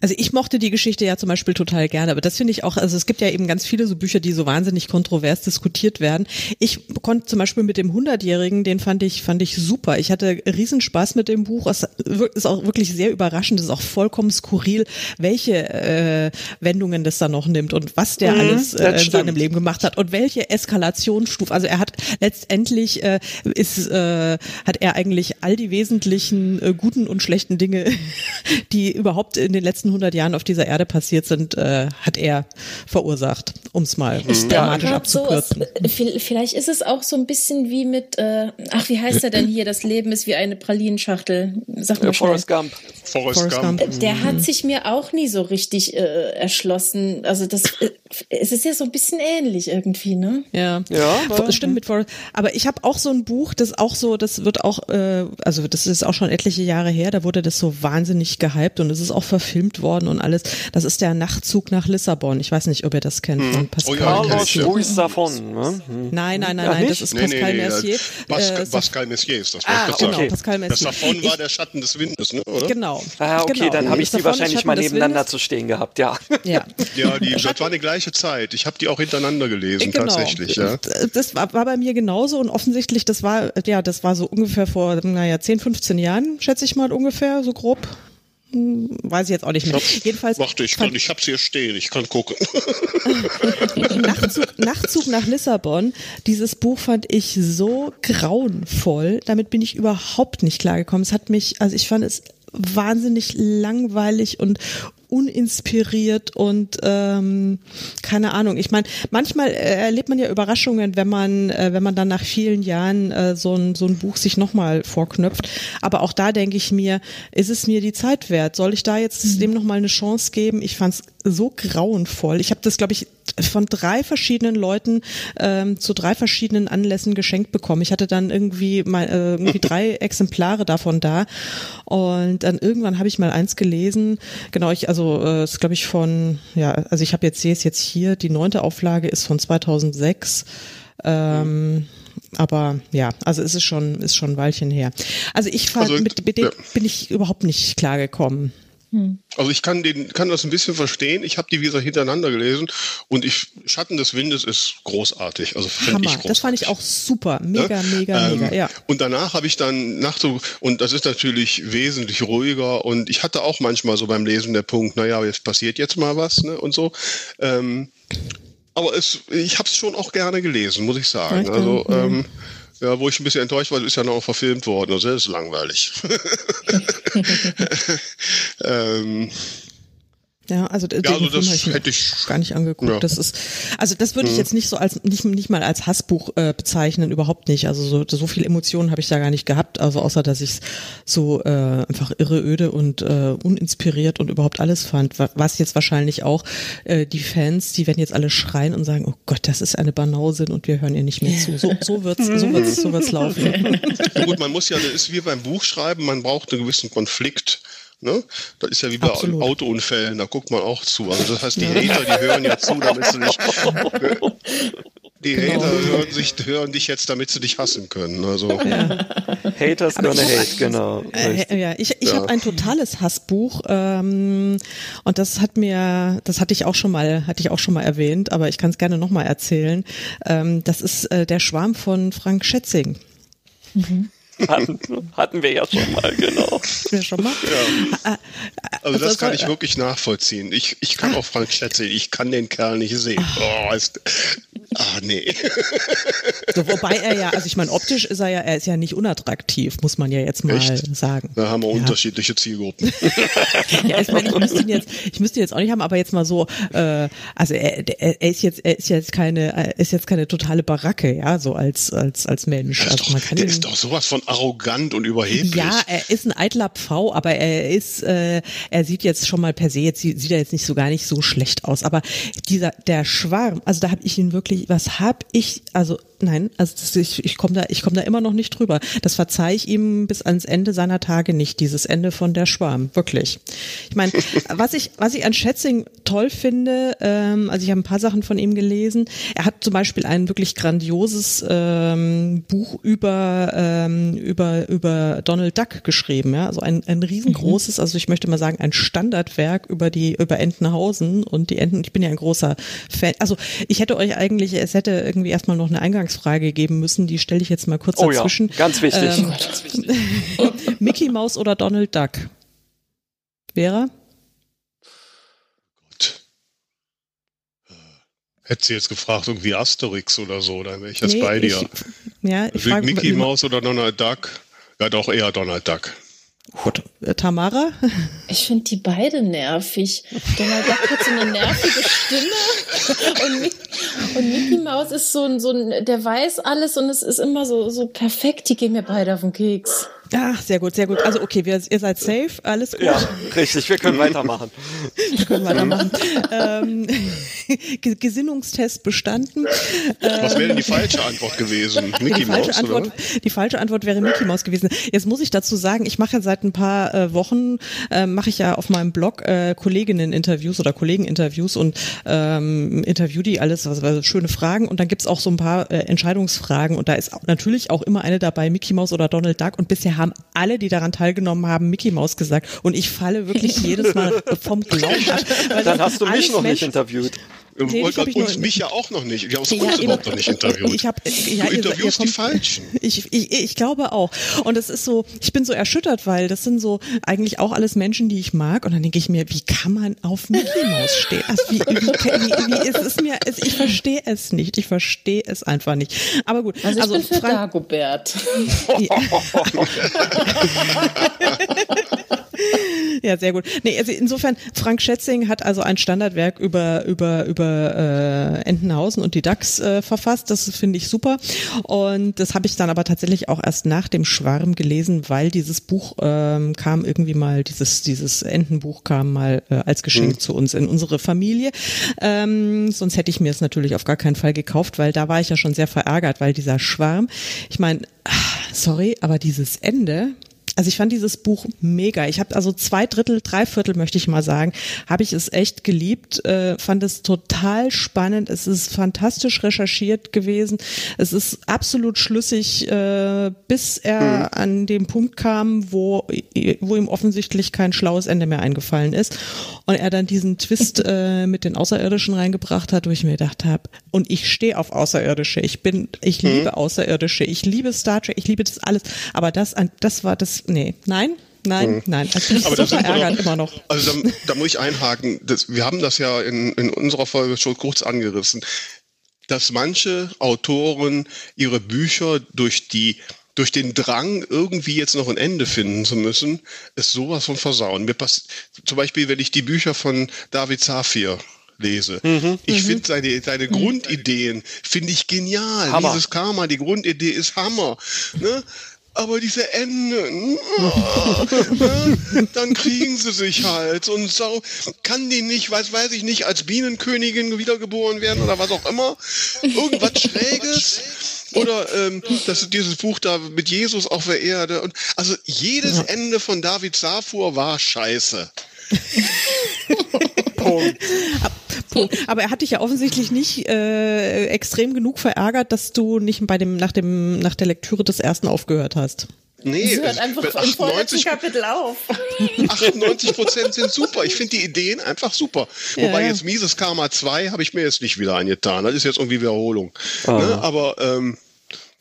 Also ich mochte die Geschichte ja zum Beispiel total gerne, aber das finde ich auch, also es gibt ja eben ganz viele so Bücher, die so wahnsinnig kontrovers diskutiert werden. Ich konnte zum Beispiel mit dem Hundertjährigen, den fand ich, fand ich super. Ich hatte Riesenspaß mit dem Buch. Es ist auch wirklich sehr überraschend, es ist auch vollkommen skurril, welche äh, Wendungen das da noch nimmt und was der Mhm, alles äh, in seinem Leben gemacht hat und welche Eskalationsstufe. Also er hat letztendlich äh, ist äh, hat er eigentlich all die wesentlichen äh, guten und schlechten Dinge, die überhaupt in den letzten 100 Jahren auf dieser Erde passiert sind, äh, hat er verursacht, um es mal dramatisch Grad so, es, abzukürzen. äh, vi- vielleicht ist es auch so ein bisschen wie mit, äh, ach, wie heißt er denn hier? Das Leben ist wie eine Pralinschachtel. Sag mal schnell. Forrest Gump. Forrest, Forrest Gump. Gump. Der hat sich mir auch nie so richtig äh, erschlossen. Also das, äh, es ist ja so ein bisschen ähnlich irgendwie, ne? Ja, Ja, aber- stimmt mit Forrest. Aber ich habe auch so ein Buch, das auch so, das wird auch, äh, also das ist auch schon etliche Jahre her, da wurde das so wahnsinnig gehypt und es ist auch verfilmt worden und alles. Das ist der Nachtzug nach Lissabon. Ich weiß nicht, ob ihr das kennt von Pascal. Oh ja. Ruiz davon. Ne? Hm. Nein, nein, nein, Ach, nein, das ist Nee, Pascal nee, nee, Mercier. Pascal, Äh, Pascal Messier ist das. Ah, ich genau, sagen. Pascal Das Mercier. davon war der Schatten des Windes, ne? oder? Genau. Ah, okay, genau. dann habe ich Das die wahrscheinlich mal nebeneinander zu stehen gehabt, ja. Ja. Ja, die, das war eine gleiche Zeit. Ich habe die auch hintereinander gelesen, Genau. tatsächlich. Ja. Das war, war bei mir genauso und offensichtlich, das war, ja, das war so ungefähr vor, naja, 10, 15 Jahren, schätze ich mal ungefähr, so grob. Hm, Weiß ich jetzt auch nicht mehr. Jedenfalls Warte, ich, kann, ich hab's hier stehen, ich kann gucken. Nachtzug, Nachtzug nach Lissabon. Dieses Buch fand ich so grauenvoll. Damit bin ich überhaupt nicht klargekommen. Es hat mich, also ich fand es wahnsinnig langweilig und uninspiriert und ähm, keine Ahnung. Ich meine, manchmal äh, erlebt man ja Überraschungen, wenn man, äh, wenn man dann nach vielen Jahren äh, so ein so ein Buch sich nochmal vorknöpft. Aber auch da denke ich mir, ist es mir die Zeit wert? Soll ich da jetzt dem nochmal eine Chance geben? Ich fand es so grauenvoll. Ich habe das, glaube ich, von drei verschiedenen Leuten ähm, zu drei verschiedenen Anlässen geschenkt bekommen. Ich hatte dann irgendwie mal äh, irgendwie drei Exemplare davon da und dann irgendwann habe ich mal eins gelesen. Genau, ich also äh, ist glaube ich von ja, also ich habe jetzt sehe es jetzt hier. Die neunte Auflage ist von 2006. Ähm, aber ja, also es ist schon ist schon ein Weilchen her. Also ich fand Also, mit, mit dem ja. bin ich überhaupt nicht klargekommen. Also ich kann den, kann das ein bisschen verstehen. Ich habe die wie gesagt hintereinander gelesen und ich Schatten des Windes ist großartig. Also finde ich Hammer. großartig. Das fand ich auch super. Mega, Ne? mega, Ähm, mega. Ja. Und danach habe ich dann nach so, und das ist natürlich wesentlich ruhiger und ich hatte auch manchmal so beim Lesen der Punkt, naja, jetzt passiert jetzt mal was, ne, und so. Ähm, aber es, ich habe es schon auch gerne gelesen, muss ich sagen. Also, Mhm. ähm, Ja, wo ich ein bisschen enttäuscht war, ist ja noch verfilmt worden. Also das ist langweilig. ähm, ja, also ja, also das hätte ich gar nicht angeguckt. Ja. Das ist, also das würde ich jetzt nicht so als nicht nicht mal als Hassbuch äh, bezeichnen, überhaupt nicht. Also so, so viel Emotionen habe ich da gar nicht gehabt. Also außer dass ich es so äh, einfach irre öde und äh, uninspiriert und überhaupt alles fand. Was jetzt wahrscheinlich auch äh, die Fans, die werden jetzt alle schreien und sagen, oh Gott, das ist eine Banausin und wir hören ihr nicht mehr zu. So, so wird's, so wird's, so wird's laufen. Gut, man muss ja, das ist wie beim Buchschreiben, man braucht einen gewissen Konflikt Ne? Das ist ja wie bei Absolut. Autounfällen, da guckt man auch zu. Also das heißt, die Hater, die hören ja zu, damit sie nicht. Die genau. Hater hören, sich, hören dich jetzt, damit sie dich hassen können. Also. Ja. Haters gonna hate, genau. Äh, ja, ich, ich ja. habe ein totales Hassbuch ähm, und das hat mir, das hatte ich auch schon mal, hatte ich auch schon mal erwähnt, aber ich kann es gerne nochmal erzählen. Ähm, das ist äh, der Schwarm von Frank Schätzing. Mhm. Hatten, hatten wir ja schon mal, genau. Wir schon mal? Ja. Äh, also das kann ich wirklich nachvollziehen. Ich, ich kann ah. auch Frank Schätze, ich kann den Kerl nicht sehen. Oh, ist, ah, nee. So, wobei er ja, also ich meine, optisch ist er ja, er ist ja nicht unattraktiv, muss man ja jetzt mal Echt? sagen. Da haben wir ja. unterschiedliche Zielgruppen. ja, ich meine, ich müsste ihn jetzt, ich müsste ihn jetzt auch nicht haben, aber jetzt mal so, äh, also er, er, ist jetzt, er ist jetzt keine, ist jetzt keine totale Baracke, ja, so als, als, als Mensch. Also doch, man kann der ist doch sowas von arrogant und überheblich. Ja, er ist ein eitler Pfau, aber er ist, äh, er sieht jetzt schon mal per se, jetzt sieht, sieht er jetzt nicht so gar nicht so schlecht aus. Aber dieser, der Schwarm, also da habe ich ihn wirklich, was hab ich, also nein, also das, ich, ich komme da, ich komme da immer noch nicht drüber. Das verzeih ich ihm bis ans Ende seiner Tage nicht, dieses Ende von der Schwarm, wirklich. Ich meine, was ich, was ich an Schätzing toll finde, ähm, also ich habe ein paar Sachen von ihm gelesen. Er hat zum Beispiel ein wirklich grandioses ähm, Buch über ähm, über über Donald Duck geschrieben, ja, also ein ein riesengroßes, mhm. also ich möchte mal sagen ein Standardwerk über die über Entenhausen und die Enten. Ich bin ja ein großer Fan. Also ich hätte euch eigentlich, es hätte irgendwie erstmal noch eine Eingang Eingangsfrage geben müssen. Die stelle ich jetzt mal kurz oh dazwischen. Ja, ganz wichtig. Ähm, ganz wichtig. Mickey Mouse oder Donald Duck? Vera? Äh, hätte sie jetzt gefragt, irgendwie Asterix oder so, dann wäre ich jetzt nee, bei dir. Ich, ja, ich frage, Mickey Mouse oder Donald Duck? Ja, doch eher Donald Duck. Gut. Äh, Tamara? Ich finde die beide nervig. Donald Duck hat so eine nervige Stimme und, und Mickey Mouse ist so ein, so ein, der weiß alles und es ist immer so, so perfekt. Die gehen mir beide auf den Keks. Ach, sehr gut, sehr gut. Also okay, wir, ihr seid safe, alles gut. Ja, richtig, wir können weitermachen. wir können weitermachen. ähm, Gesinnungstest bestanden. Was wäre denn die falsche Antwort gewesen? Mickey die falsche Mouse, Antwort, oder? Die falsche Antwort wäre Mickey Mouse gewesen. Jetzt muss ich dazu sagen, ich mache ja seit ein paar äh, Wochen, äh, mache ich ja auf meinem Blog äh, Kolleginnen-Interviews oder Kollegen-Interviews und ähm, interview die alles, was, was schöne Fragen und dann gibt's auch so ein paar äh, Entscheidungsfragen und da ist natürlich auch immer eine dabei, Mickey Mouse oder Donald Duck und bisher haben alle, die daran teilgenommen haben, Mickey Mouse gesagt. Und ich falle wirklich jedes Mal vom Glauben ab. Dann hast du mich noch nicht interviewt. Nee, Wollt uns nur, mich ja auch noch nicht. Wir haben uns ja, überhaupt noch nicht interviewt. Ich hab, ja, du interviewst ihr, die Falschen. Ich, ich, ich glaube auch. Und es ist so, ich bin so erschüttert, weil das sind so eigentlich auch alles Menschen, die ich mag. Und dann denke ich mir, wie kann man auf Mickey Mouse stehen? Also wie, wie, wie, wie ist es mir, ich verstehe es nicht. Ich verstehe es einfach nicht. Aber gut. Also ich also, bin für Frank Dagobert. ja, sehr gut. Nee, also insofern, Frank Schätzing hat also ein Standardwerk über, über, über äh, Entenhausen und die DAX äh, verfasst. Das finde ich super. Und das habe ich dann aber tatsächlich auch erst nach dem Schwarm gelesen, weil dieses Buch ähm, kam irgendwie mal, dieses, dieses Entenbuch kam mal äh, als Geschenk mhm. zu uns in unsere Familie. Ähm, sonst hätte ich mir es natürlich auf gar keinen Fall gekauft, weil da war ich ja schon sehr verärgert, weil dieser Schwarm, ich meine, sorry, aber dieses Ende, also ich fand dieses Buch mega. Ich habe also zwei Drittel, drei Viertel möchte ich mal sagen, habe ich es echt geliebt, äh, fand es total spannend. Es ist fantastisch recherchiert gewesen. Es ist absolut schlüssig, äh, bis er mhm. an den Punkt kam, wo, wo ihm offensichtlich kein schlaues Ende mehr eingefallen ist und er dann diesen Twist äh, mit den Außerirdischen reingebracht hat, wo ich mir gedacht habe, und ich stehe auf Außerirdische. Ich bin, ich mhm. liebe Außerirdische. Ich liebe Star Trek. Ich liebe das alles. Aber das, das war das nee, nein, Nein, mhm. nein. Also ich bin aber so verärgert immer noch. Also da, da muss ich einhaken. Das, wir haben das ja in, in unserer Folge schon kurz angerissen. dass manche Autoren ihre Bücher durch die durch den Drang, irgendwie jetzt noch ein Ende finden zu müssen, es sowas von versauen. Mir passt zum Beispiel, wenn ich die Bücher von David Safir lese. Mhm, ich mhm. finde seine, seine Grundideen, finde ich genial. Hammer. Dieses Karma, die Grundidee ist Hammer. Ne? Aber diese Enden, dann kriegen sie sich halt. Und so kann die nicht, weiß, weiß ich nicht, als Bienenkönigin wiedergeboren werden oder was auch immer. Irgendwas Schräges. Oder ähm, das, dieses Buch da mit Jesus auf der Erde. Und, also jedes Ende von David Safur war scheiße. Punkt. Aber er hat dich ja offensichtlich nicht äh, extrem genug verärgert, dass du nicht bei dem nach dem nach der Lektüre des ersten aufgehört hast. Nee, es hört einfach im vorletzten Kapitel auf. 98 Prozent sind super. Ich finde die Ideen einfach super. Ja, Wobei jetzt Mises Karma 2 habe ich mir jetzt nicht wieder angetan. Das ist jetzt irgendwie Wiederholung. Ah. Ne? Aber ähm,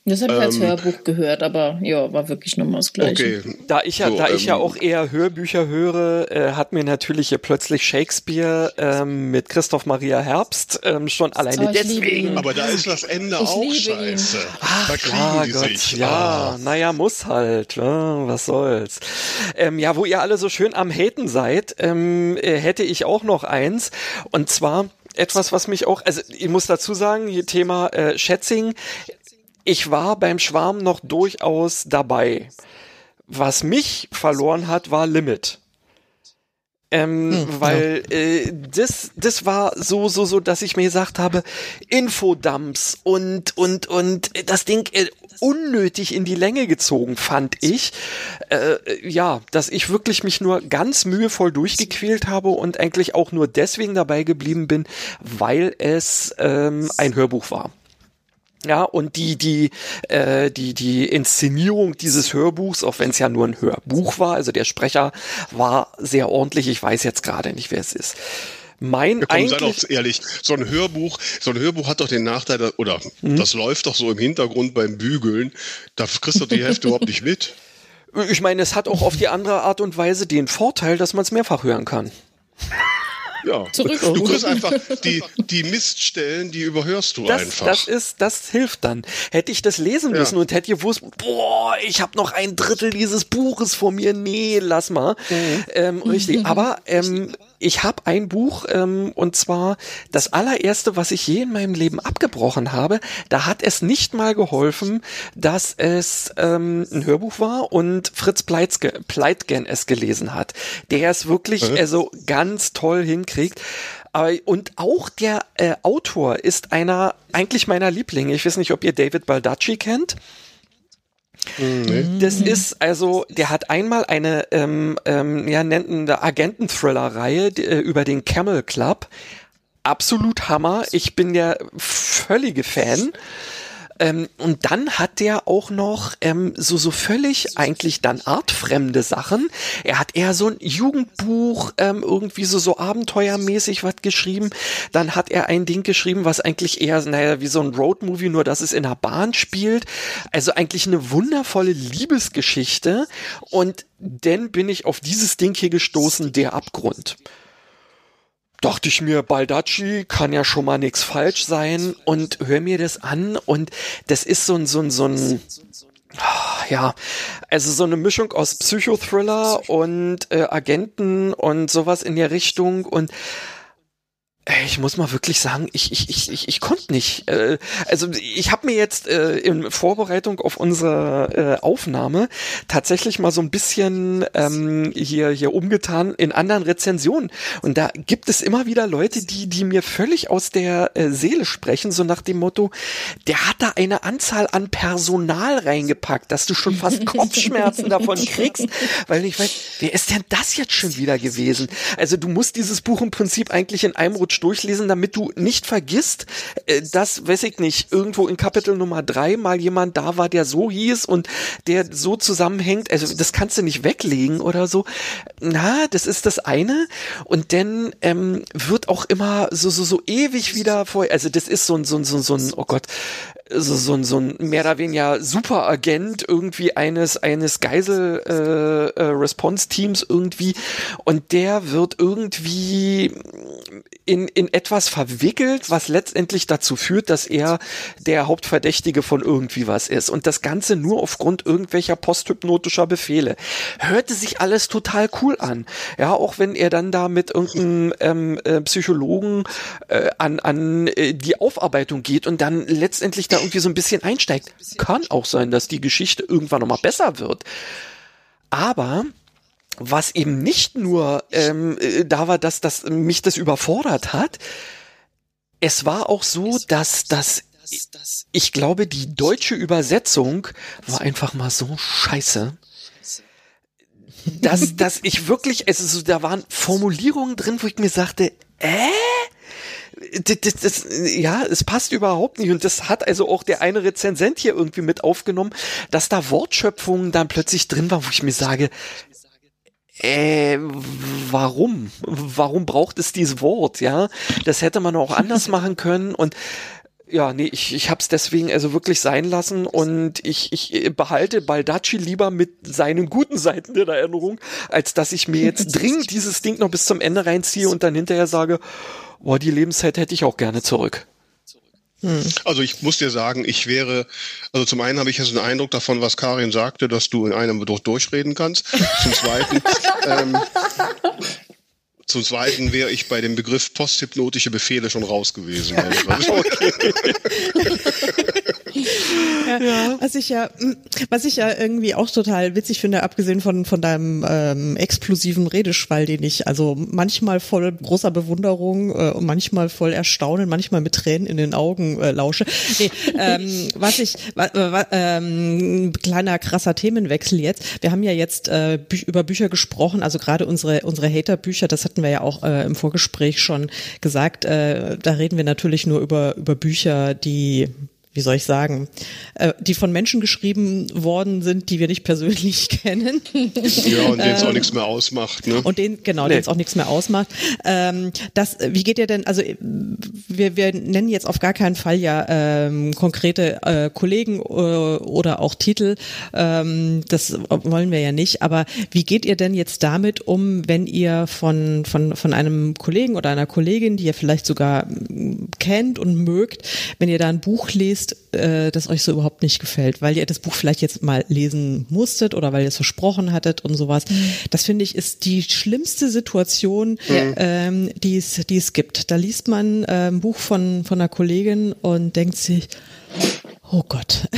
das habe ich als ähm, Hörbuch gehört, aber ja, war wirklich nochmal das Gleiche. Okay. Da ich ja, so, da ähm, ich ja ähm, auch eher Hörbücher höre, äh, hat mir natürlich hier plötzlich Shakespeare ähm, mit Christoph Maria Herbst ähm, schon alleine oh, deswegen. Aber da ist das Ende ich auch scheiße. Ach, da klar, Gott, sich. ja, ah. naja, muss halt. Ja, was soll's. Ähm, ja, wo ihr alle so schön am Haten seid, ähm, äh, hätte ich auch noch eins. Und zwar etwas, was mich auch, also ich muss dazu sagen, hier Thema äh, Schätzing, ich war beim Schwarm noch durchaus dabei. Was mich verloren hat, war Limit. Ähm, hm, weil ja. äh, das das war so so so, dass ich mir gesagt habe, Infodumps und und und das Ding äh, unnötig in die Länge gezogen fand ich. Äh, ja, dass ich wirklich mich nur ganz mühevoll durchgequält habe und eigentlich auch nur deswegen dabei geblieben bin, weil es ähm, ein Hörbuch war. Ja, und die, die, äh, die, die Inszenierung dieses Hörbuchs, auch wenn es ja nur ein Hörbuch war, also der Sprecher war sehr ordentlich, ich weiß jetzt gerade nicht, wer es ist. Mein ja, komm, eigentlich, sei doch ehrlich, so ein Hörbuch, so ein Hörbuch hat doch den Nachteil, oder hm? das läuft doch so im Hintergrund beim Bügeln, da kriegst du die Hälfte überhaupt nicht mit. Ich meine, es hat auch auf die andere Art und Weise den Vorteil, dass man es mehrfach hören kann. Ja, Zurück. du kriegst einfach die, die Miststellen, die überhörst du das, einfach. Das ist, das hilft dann. Hätte ich das lesen müssen ja. und hätte gewusst, boah, ich habe noch ein Drittel dieses Buches vor mir, nee, lass mal. Mhm. Ähm, richtig. Aber ähm, ich habe ein Buch ähm, und zwar das allererste, was ich je in meinem Leben abgebrochen habe. Da hat es nicht mal geholfen, dass es ähm, ein Hörbuch war und Fritz Pleitge, Pleitgen es gelesen hat, der es wirklich mhm. also ganz toll hinkriegt. Aber, und auch der äh, Autor ist einer eigentlich meiner Lieblinge. Ich weiß nicht, ob ihr David Baldacci kennt. Nee. Das ist also, der hat einmal eine, ähm, ähm, ja, nennt eine Agenten-Thriller-Reihe äh, über den Camel Club. Absolut Hammer. Ich bin der völlige Fan. Ähm, und dann hat der auch noch ähm, so so völlig eigentlich dann artfremde Sachen. Er hat eher so ein Jugendbuch ähm, irgendwie so so abenteuermäßig was geschrieben. Dann hat er ein Ding geschrieben, was eigentlich eher naja wie so ein Roadmovie, nur dass es in der Bahn spielt. Also eigentlich eine wundervolle Liebesgeschichte. Und dann bin ich auf dieses Ding hier gestoßen, der Abgrund dachte ich mir, Baldacci kann ja schon mal nichts falsch sein und hör mir das an und das ist so ein, so ein, so ein, ja, also so eine Mischung aus Psychothriller und äh, Agenten und sowas in der Richtung und ich muss mal wirklich sagen, ich ich ich ich, ich konnte nicht. Äh, also ich habe mir jetzt äh, in Vorbereitung auf unsere äh, Aufnahme tatsächlich mal so ein bisschen ähm, hier hier umgetan in anderen Rezensionen und da gibt es immer wieder Leute, die die mir völlig aus der äh, Seele sprechen, so nach dem Motto, der hat da eine Anzahl an Personal reingepackt, dass du schon fast Kopfschmerzen davon kriegst, weil ich weiß, wer ist denn das jetzt schon wieder gewesen? Also du musst dieses Buch im Prinzip eigentlich in einem Rutsch durchlesen, damit du nicht vergisst, äh, dass, weiß ich nicht, irgendwo in Kapitel Nummer drei mal jemand da war, der so hieß und der so zusammenhängt. Also das kannst du nicht weglegen oder so. Na, das ist das eine. Und dann ähm, wird auch immer so so so ewig wieder vor. Also das ist so ein so ein so ein, so ein oh Gott so, so, so ein mehr oder weniger Superagent irgendwie eines eines Geisel äh, äh, irgendwie und der wird irgendwie in in etwas verwickelt, was letztendlich dazu führt, dass er der Hauptverdächtige von irgendwie was ist und das Ganze nur aufgrund irgendwelcher posthypnotischer Befehle. Hörte sich alles total cool an, ja, auch wenn er dann da mit irgendeinem ähm, äh, Psychologen äh, an an äh, die Aufarbeitung geht und dann letztendlich da irgendwie so ein bisschen einsteigt. Kann auch sein, dass die Geschichte irgendwann nochmal besser wird. Aber was eben nicht nur ähm, äh, da war, dass das mich das überfordert hat, es war auch so, dass das ich glaube, die deutsche Übersetzung war einfach mal so scheiße, dass, dass ich wirklich, also so, da waren Formulierungen drin, wo ich mir sagte, äh? Das, das, das, ja, es passt überhaupt nicht. Und das hat also auch der eine Rezensent hier irgendwie mit aufgenommen, dass da Wortschöpfungen dann plötzlich drin waren, wo ich mir sage, äh, warum? Warum braucht es dieses Wort, ja? Das hätte man auch anders machen können und ja, nee, ich, ich hab's deswegen also wirklich sein lassen und ich, ich behalte Baldacci lieber mit seinen guten Seiten der Erinnerung, als dass ich mir jetzt dringend dieses Ding noch bis zum Ende reinziehe und dann hinterher sage, boah, die Lebenszeit hätte ich auch gerne zurück. Also ich muss dir sagen, ich wäre, also zum einen habe ich jetzt einen Eindruck davon, was Karin sagte, dass du in einem durch durchreden kannst. Zum zweiten, ähm, zum Zweiten wäre ich bei dem Begriff posthypnotische Befehle schon raus gewesen. Also, okay. ja, Was ich ja, was ich ja irgendwie auch total witzig finde, abgesehen von von deinem ähm, explosiven Redeschwall, den ich also manchmal voll großer Bewunderung äh, und manchmal voll Erstaunen, manchmal mit Tränen in den Augen äh, lausche. Nee, ähm, was ich, wa, wa, ähm, kleiner krasser Themenwechsel jetzt. Wir haben ja jetzt äh, bü über Bücher gesprochen, also gerade unsere unsere Hater-Bücher, das hatten wir ja auch äh, im Vorgespräch schon gesagt. Äh, da reden wir natürlich nur über über Bücher, die wie soll ich sagen, äh, die von Menschen geschrieben worden sind, die wir nicht persönlich kennen. Ja, und denen es auch nichts mehr ausmacht. Ne? Und den, genau, nee. denen es auch nichts mehr ausmacht. Ähm, das, wie geht ihr denn, also wir, wir nennen jetzt auf gar keinen Fall ja ähm, konkrete äh, Kollegen äh, oder auch Titel, ähm, das wollen wir ja nicht, aber wie geht ihr denn jetzt damit um, wenn ihr von, von, von einem Kollegen oder einer Kollegin, die ihr vielleicht sogar kennt und mögt, wenn ihr da ein Buch lest, ist, äh, das euch so überhaupt nicht gefällt, weil ihr das Buch vielleicht jetzt mal lesen musstet oder weil ihr es versprochen hattet und sowas. Mhm. Das finde ich ist die schlimmste Situation, mhm. ähm, die es, die es gibt. Da liest man äh, ein Buch von von einer Kollegin und denkt sich, oh Gott.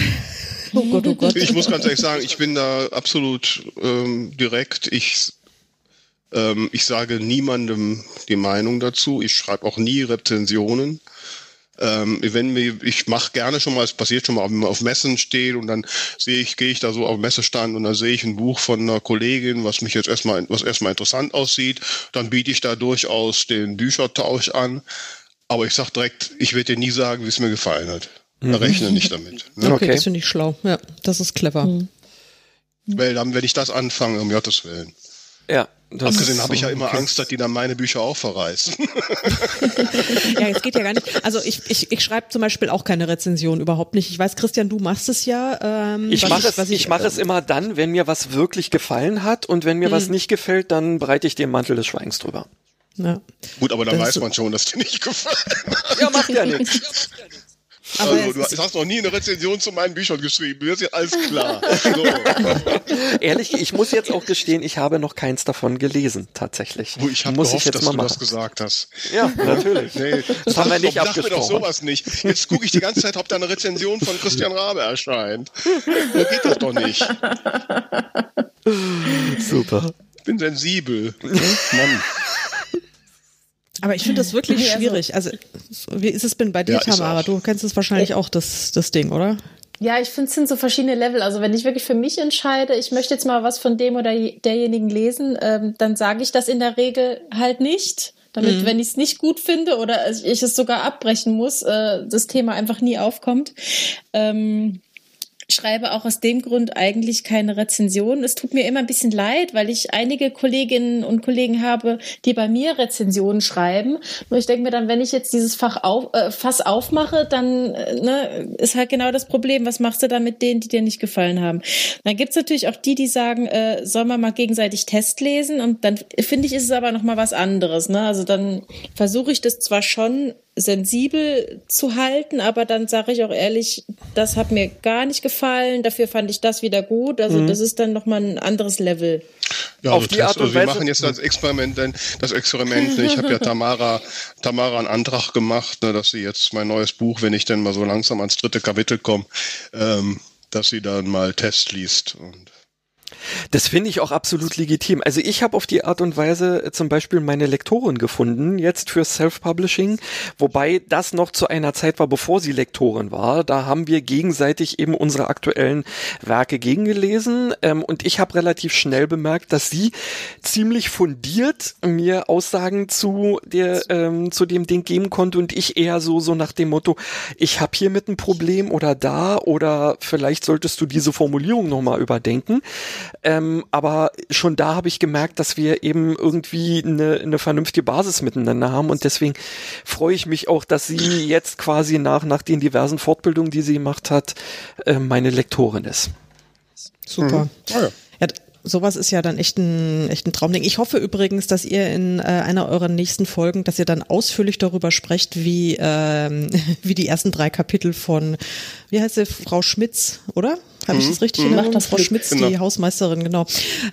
Oh Gott, oh Gott. Ich muss ganz ehrlich sagen, ich bin da absolut ähm, direkt. Ich ähm, ich sage niemandem die Meinung dazu. Ich schreibe auch nie Rezensionen. Ähm, wenn mir, ich mache gerne schon mal, es passiert schon mal, wenn man auf Messen steht und dann sehe ich, gehe ich da so auf Messestand und dann sehe ich ein Buch von einer Kollegin, was mich jetzt erstmal, was erstmal interessant aussieht, dann biete ich da durchaus den Büchertausch an. Aber ich sag direkt, ich werde dir nie sagen, wie es mir gefallen hat. Mhm. Rechne nicht damit. Ne? Okay, okay, das finde ich schlau. Ja, das ist clever. Mhm. Weil dann, wenn ich das anfange, um Gottes Willen. Ja, das Abgesehen habe ich ja immer okay. Angst, dass die dann meine Bücher auch verreißen. ja, es geht ja gar nicht. Also ich, ich, ich schreibe zum Beispiel auch keine Rezension überhaupt nicht. Ich weiß, Christian, du machst es ja. Ähm, ich mache es, ich, ich mache äh, es immer dann, wenn mir was wirklich gefallen hat und wenn mir mh. was hm. nicht gefällt, dann breite ich den Mantel des Schweigens drüber. Ja. Gut, aber dann das weiß man schon, dass dir nicht gefallen hat. Ja, macht ja nichts. Aber also, du hast noch nie eine Rezension zu meinen Büchern geschrieben. Mir ist ja alles klar. So. Ehrlich, ich muss jetzt auch gestehen, ich habe noch keins davon gelesen, tatsächlich. Oh, ich habe gehofft, ich jetzt dass mal du machen. das gesagt hast. Ja, natürlich. Nee, das haben wir nicht abgesprochen. Sag mir doch sowas nicht. Jetzt gucke ich die ganze Zeit, ob da eine Rezension von Christian Rabe erscheint. Da geht das doch nicht. Super. Ich bin sensibel. Mann. Aber ich finde das wirklich nee, also schwierig. Also, wie ist es denn bei dir, ja, Tamara? Du kennst es wahrscheinlich auch, das, das Ding, oder? Ja, ich finde, es sind so verschiedene Level. Also wenn ich wirklich für mich entscheide, ich möchte jetzt mal was von dem oder derjenigen lesen, ähm, dann sage ich das in der Regel halt nicht. Damit, mhm. wenn ich es nicht gut finde oder ich es sogar abbrechen muss, äh, das Thema einfach nie aufkommt. Ähm, schreibe auch aus dem Grund eigentlich keine Rezension. Es tut mir immer ein bisschen leid, weil ich einige Kolleginnen und Kollegen habe, die bei mir Rezensionen schreiben. Nur ich denke mir dann, wenn ich jetzt dieses Fach auf, äh, Fass aufmache, dann äh, ne, ist halt genau das Problem. Was machst du dann mit denen, die dir nicht gefallen haben? Dann gibt's natürlich auch die, die sagen, äh, soll man mal gegenseitig Test lesen? Und dann finde ich, ist es aber noch mal was anderes. Ne? Also dann versuche ich das zwar schon sensibel zu halten, aber dann sage ich auch ehrlich, das hat mir gar nicht gefallen, dafür fand ich das wieder gut. Also mhm. das ist dann nochmal ein anderes Level. Ja, also, die Art und also wir machen jetzt das Experiment, das Experiment. Ich habe ja Tamara, Tamara einen Antrag gemacht, ne, dass sie jetzt mein neues Buch, wenn ich denn mal so langsam ans dritte Kapitel komme, ähm, dass sie dann mal Test liest. Und das finde ich auch absolut legitim. Also ich habe auf die Art und Weise äh, zum Beispiel meine Lektorin gefunden, jetzt für Self-Publishing, wobei das noch zu einer Zeit war, bevor sie Lektorin war. Da haben wir gegenseitig eben unsere aktuellen Werke gegengelesen ähm, und ich habe relativ schnell bemerkt, dass sie ziemlich fundiert mir Aussagen zu der ähm, zu dem Ding geben konnte und ich eher so so nach dem Motto, ich habe hier mit ein Problem oder da oder vielleicht solltest du diese Formulierung noch mal überdenken. Ähm, aber schon da habe ich gemerkt, dass wir eben irgendwie eine, eine vernünftige Basis miteinander haben und deswegen freue ich mich auch, dass sie jetzt quasi nach, nach den diversen Fortbildungen, die sie gemacht hat, äh, meine Lektorin ist. Super. Mhm. Oh ja. ja sowas ist ja dann echt ein, echt ein Traumding. Ich hoffe übrigens, dass ihr in äh, einer eurer nächsten Folgen, dass ihr dann ausführlich darüber sprecht, wie, ähm, wie die ersten drei Kapitel von, wie heißt sie, Frau Schmitz, oder? Habe ich mhm. das richtig mhm. in Erinnerung? Frau Schmitz, genau. die Hausmeisterin, genau.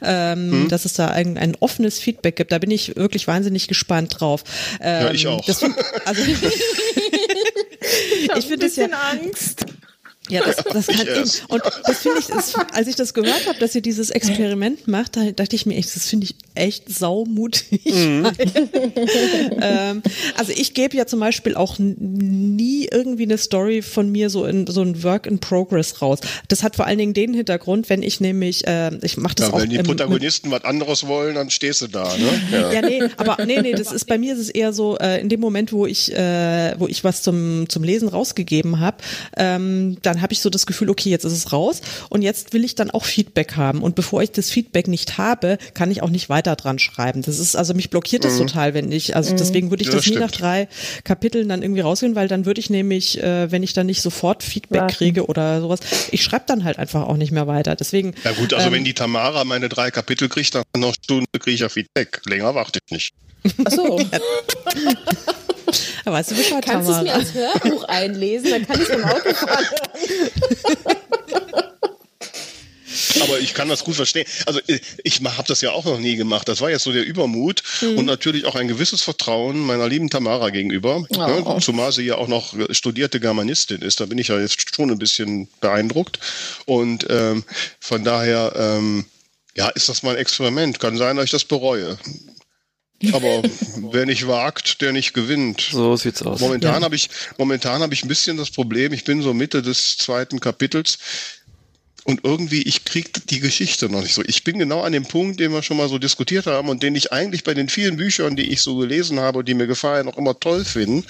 Ähm, mhm. Dass es da ein, ein offenes Feedback gibt. Da bin ich wirklich wahnsinnig gespannt drauf. Ähm, ja, ich auch. Das, also, ich, ich finde es ja Angst. Ja, das, das kann eben. Und das finde ich, das, als ich das gehört habe, dass ihr dieses Experiment macht, da dachte ich mir echt, das finde ich echt saumutig. Mhm. ähm, also ich gebe ja zum Beispiel auch nie irgendwie eine Story von mir so in so ein Work in Progress raus. Das hat vor allen Dingen den Hintergrund, wenn ich nämlich, äh, ich mache das ja, auch. Wenn die Protagonisten was anderes wollen, dann stehst du da, ne? Ja. ja, nee, aber nee, nee, das ist bei mir ist es eher so, äh, in dem Moment, wo ich, äh, wo ich was zum zum Lesen rausgegeben habe, ähm, dann habe ich so das Gefühl, okay, jetzt ist es raus und jetzt will ich dann auch Feedback haben. Und bevor ich das Feedback nicht habe, kann ich auch nicht weiter dran schreiben. Das ist, also mich blockiert das mhm. total, wenn ich, also mhm. deswegen würde ich ja, das, das nie nach drei Kapiteln dann irgendwie rausgehen, weil dann würde ich nämlich, äh, wenn ich dann nicht sofort Feedback Warten. kriege oder sowas, ich schreibe dann halt einfach auch nicht mehr weiter. Deswegen. Ja gut, also ähm, wenn die Tamara meine drei Kapitel kriegt, dann noch Stunde kriege ich ja Feedback. Länger warte ich nicht. Ach so. Da weißt du Bescheid, Kannst du es mir als Hörbuch einlesen? Dann kann ich es im Auto fahren Aber ich kann das gut verstehen. Also äh, ich habe das ja auch noch nie gemacht. Das war jetzt so der Übermut mhm. und natürlich auch ein gewisses Vertrauen meiner lieben Tamara gegenüber. Oh. Ne? Zumal sie ja auch noch studierte Germanistin ist. Da bin ich ja jetzt schon ein bisschen beeindruckt. Und ähm, von daher, ähm, ja, ist das mal ein Experiment. Kann sein, dass ich das bereue. Aber wer nicht wagt, der nicht gewinnt. So sieht's aus. Momentan ja. habe ich, momentan habe ich ein bisschen das Problem, ich bin so Mitte des zweiten Kapitels und irgendwie, ich krieg die Geschichte noch nicht so. Ich bin genau an dem Punkt, den wir schon mal so diskutiert haben und den ich eigentlich bei den vielen Büchern, die ich so gelesen habe und die mir gefallen, auch immer toll finde,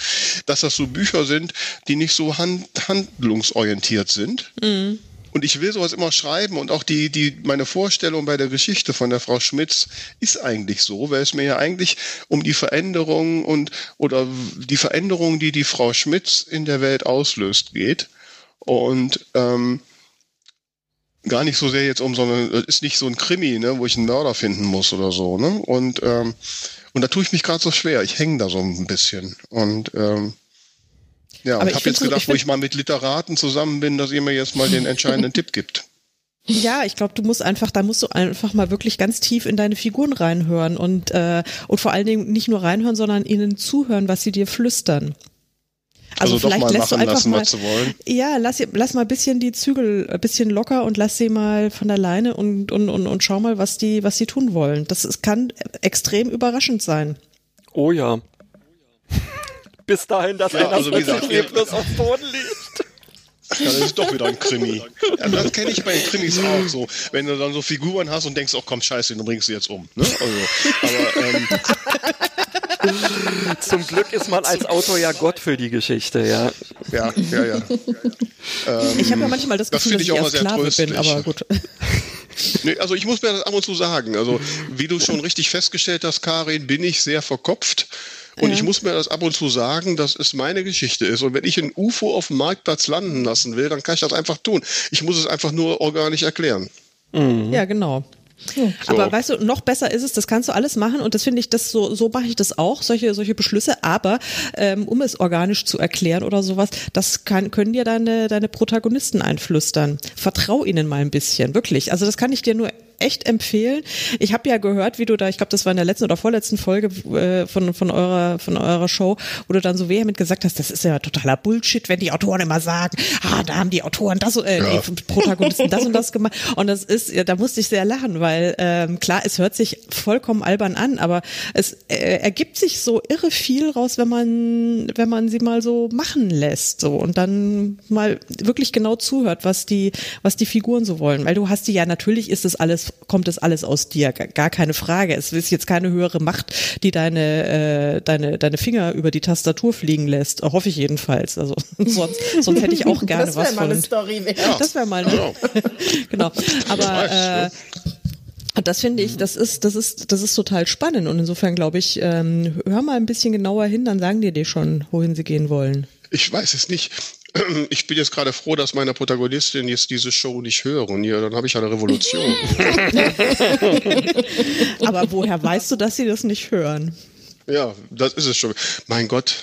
dass das so Bücher sind, die nicht so hand handlungsorientiert sind. Mhm und ich will sowas immer schreiben und auch die, die, meine Vorstellung bei der Geschichte von der Frau Schmitz ist eigentlich so, weil es mir ja eigentlich um die Veränderung und, oder die Veränderung, die die Frau Schmitz in der Welt auslöst, geht. Und, ähm, gar nicht so sehr jetzt um so eine, ist nicht so ein Krimi, ne, wo ich einen Mörder finden muss oder so, ne? Und, ähm, und da tue ich mich gerade so schwer. Ich hänge da so ein bisschen. Und ähm, ja, Aber und habe jetzt gedacht, so, ich wo ich mal mit Literaten zusammen bin, dass ihr mir jetzt mal den entscheidenden Tipp gibt. Ja, ich glaube, du musst einfach, da musst du einfach mal wirklich ganz tief in deine Figuren reinhören und äh, und vor allen Dingen nicht nur reinhören, sondern ihnen zuhören, was sie dir flüstern. Also, also vielleicht lässt du einfach lassen, mal, ja, lass, lass mal ein bisschen die Zügel ein bisschen locker und lass sie mal von der Leine und, und, und, und schau mal, was die, was sie tun wollen. Das ist, kann extrem überraschend sein. Oh ja bis dahin, dass ja, einer also plötzlich leblos auf dem Boden liegt. Ja, das ist doch wieder ein Krimi. Ja, das kenne ich bei den Krimis auch so. Wenn du dann so Figuren hast und denkst, oh komm, scheiße, dann bringst du jetzt um. Ne? Also, aber, ähm, Zum Glück ist man als Autor ja Gott für die Geschichte, ja. Ja, ja, ja. Ähm, ich habe ja manchmal das Gefühl, das dass ich, ich auch Sklave bin, aber gut. Nee, also ich muss mir das ab und zu sagen. Also wie du schon richtig festgestellt hast, Karin, bin ich sehr verkopft. Und ja. ich muss mir das ab und zu sagen, dass es meine Geschichte ist. Und wenn ich ein UFO auf dem Marktplatz landen lassen will, dann kann ich das einfach tun. Ich muss es einfach nur organisch erklären. Mhm. Ja, genau. So. Aber weißt du, noch besser ist es, das kannst du alles machen und das finde ich, das so, so mache ich das auch, solche, solche Beschlüsse, aber ähm, um es organisch zu erklären oder sowas, das kann, können dir deine, deine Protagonisten einflüstern. Vertrau ihnen mal ein bisschen, wirklich. Also das kann ich dir nur echt empfehlen. Ich habe ja gehört, wie du da, ich glaube, das war in der letzten oder vorletzten Folge äh, von, von, eurer, von eurer Show, wo du dann so vehement gesagt hast, das ist ja totaler Bullshit, wenn die Autoren immer sagen, ah, da haben die Autoren das, äh, ja. die Protagonisten das und das gemacht. Und das ist, ja, da musste ich sehr lachen, weil ähm, klar, es hört sich vollkommen albern an, aber es äh, ergibt sich so irre viel raus, wenn man, wenn man sie mal so machen lässt, so und dann mal wirklich genau zuhört, was die, was die Figuren so wollen. Weil du hast die ja, natürlich ist es alles kommt das alles aus dir, gar keine Frage. Es ist jetzt keine höhere Macht, die deine, äh, deine, deine Finger über die Tastatur fliegen lässt. Hoffe ich jedenfalls. Also sonst, sonst hätte ich auch gerne das was von. Mal eine Story ja. Das wäre mal eine. genau. Aber äh, das finde ich, das ist, das ist, das ist total spannend und insofern glaube ich, ähm, hör mal ein bisschen genauer hin, dann sagen die dir schon, wohin sie gehen wollen. Ich weiß es nicht ich bin jetzt gerade froh, dass meine Protagonistin jetzt diese Show nicht hören. Ja, dann habe ich eine Revolution. Aber woher weißt du, dass sie das nicht hören? Ja, das ist es schon. Mein Gott,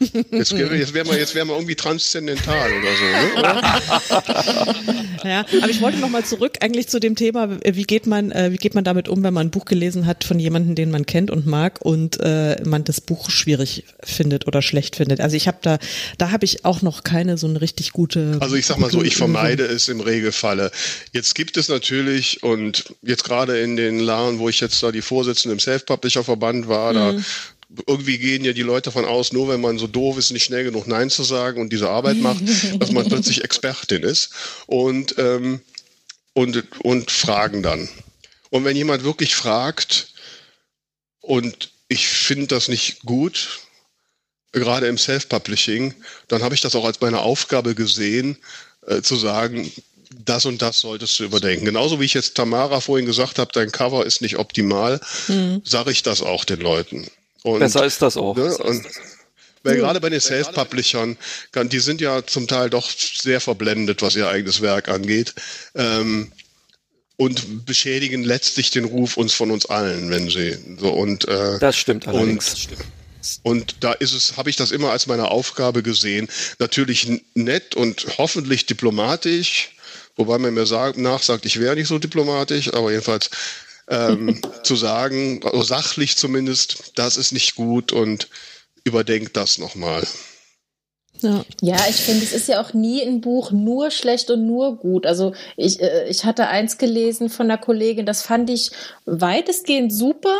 Jetzt, jetzt wären wir, jetzt wär wir irgendwie transzendental oder so. Ne? ja, aber ich wollte noch mal zurück eigentlich zu dem Thema, wie geht man, äh, wie geht man damit um, wenn man ein Buch gelesen hat von jemandem, den man kennt und mag und äh, man das Buch schwierig findet oder schlecht findet. Also ich habe da, da habe ich auch noch keine so eine richtig gute. Also ich sag mal so, ich vermeide es im Regelfalle. Jetzt gibt es natürlich und jetzt gerade in den Laden, wo ich jetzt da die Vorsitzende im Self-Publisher-Verband war, mhm. da irgendwie gehen ja die Leute davon aus, nur wenn man so doof ist, nicht schnell genug Nein zu sagen und diese Arbeit macht, dass man plötzlich Expertin ist und, ähm, und, und fragen dann. Und wenn jemand wirklich fragt und ich finde das nicht gut, gerade im Self-Publishing, dann habe ich das auch als meine Aufgabe gesehen, äh, zu sagen, das und das solltest du überdenken. Genauso wie ich jetzt Tamara vorhin gesagt habe, dein Cover ist nicht optimal, mhm. sage ich das auch den Leuten. Und, Besser ist das auch. Ne, und, weil ja. gerade bei den Self-Publishern, die sind ja zum Teil doch sehr verblendet, was ihr eigenes Werk angeht. Ähm, und beschädigen letztlich den Ruf uns von uns allen, wenn sie so und äh, das stimmt allerdings. Und, und da ist es, habe ich das immer als meine Aufgabe gesehen. Natürlich nett und hoffentlich diplomatisch, wobei man mir sagt, nachsagt, ich wäre nicht so diplomatisch, aber jedenfalls ähm, zu sagen, also sachlich zumindest, das ist nicht gut und überdenkt das nochmal. Ja. ja, ich finde, es ist ja auch nie ein Buch nur schlecht und nur gut. Also ich, äh, ich hatte eins gelesen von einer Kollegin, das fand ich weitestgehend super,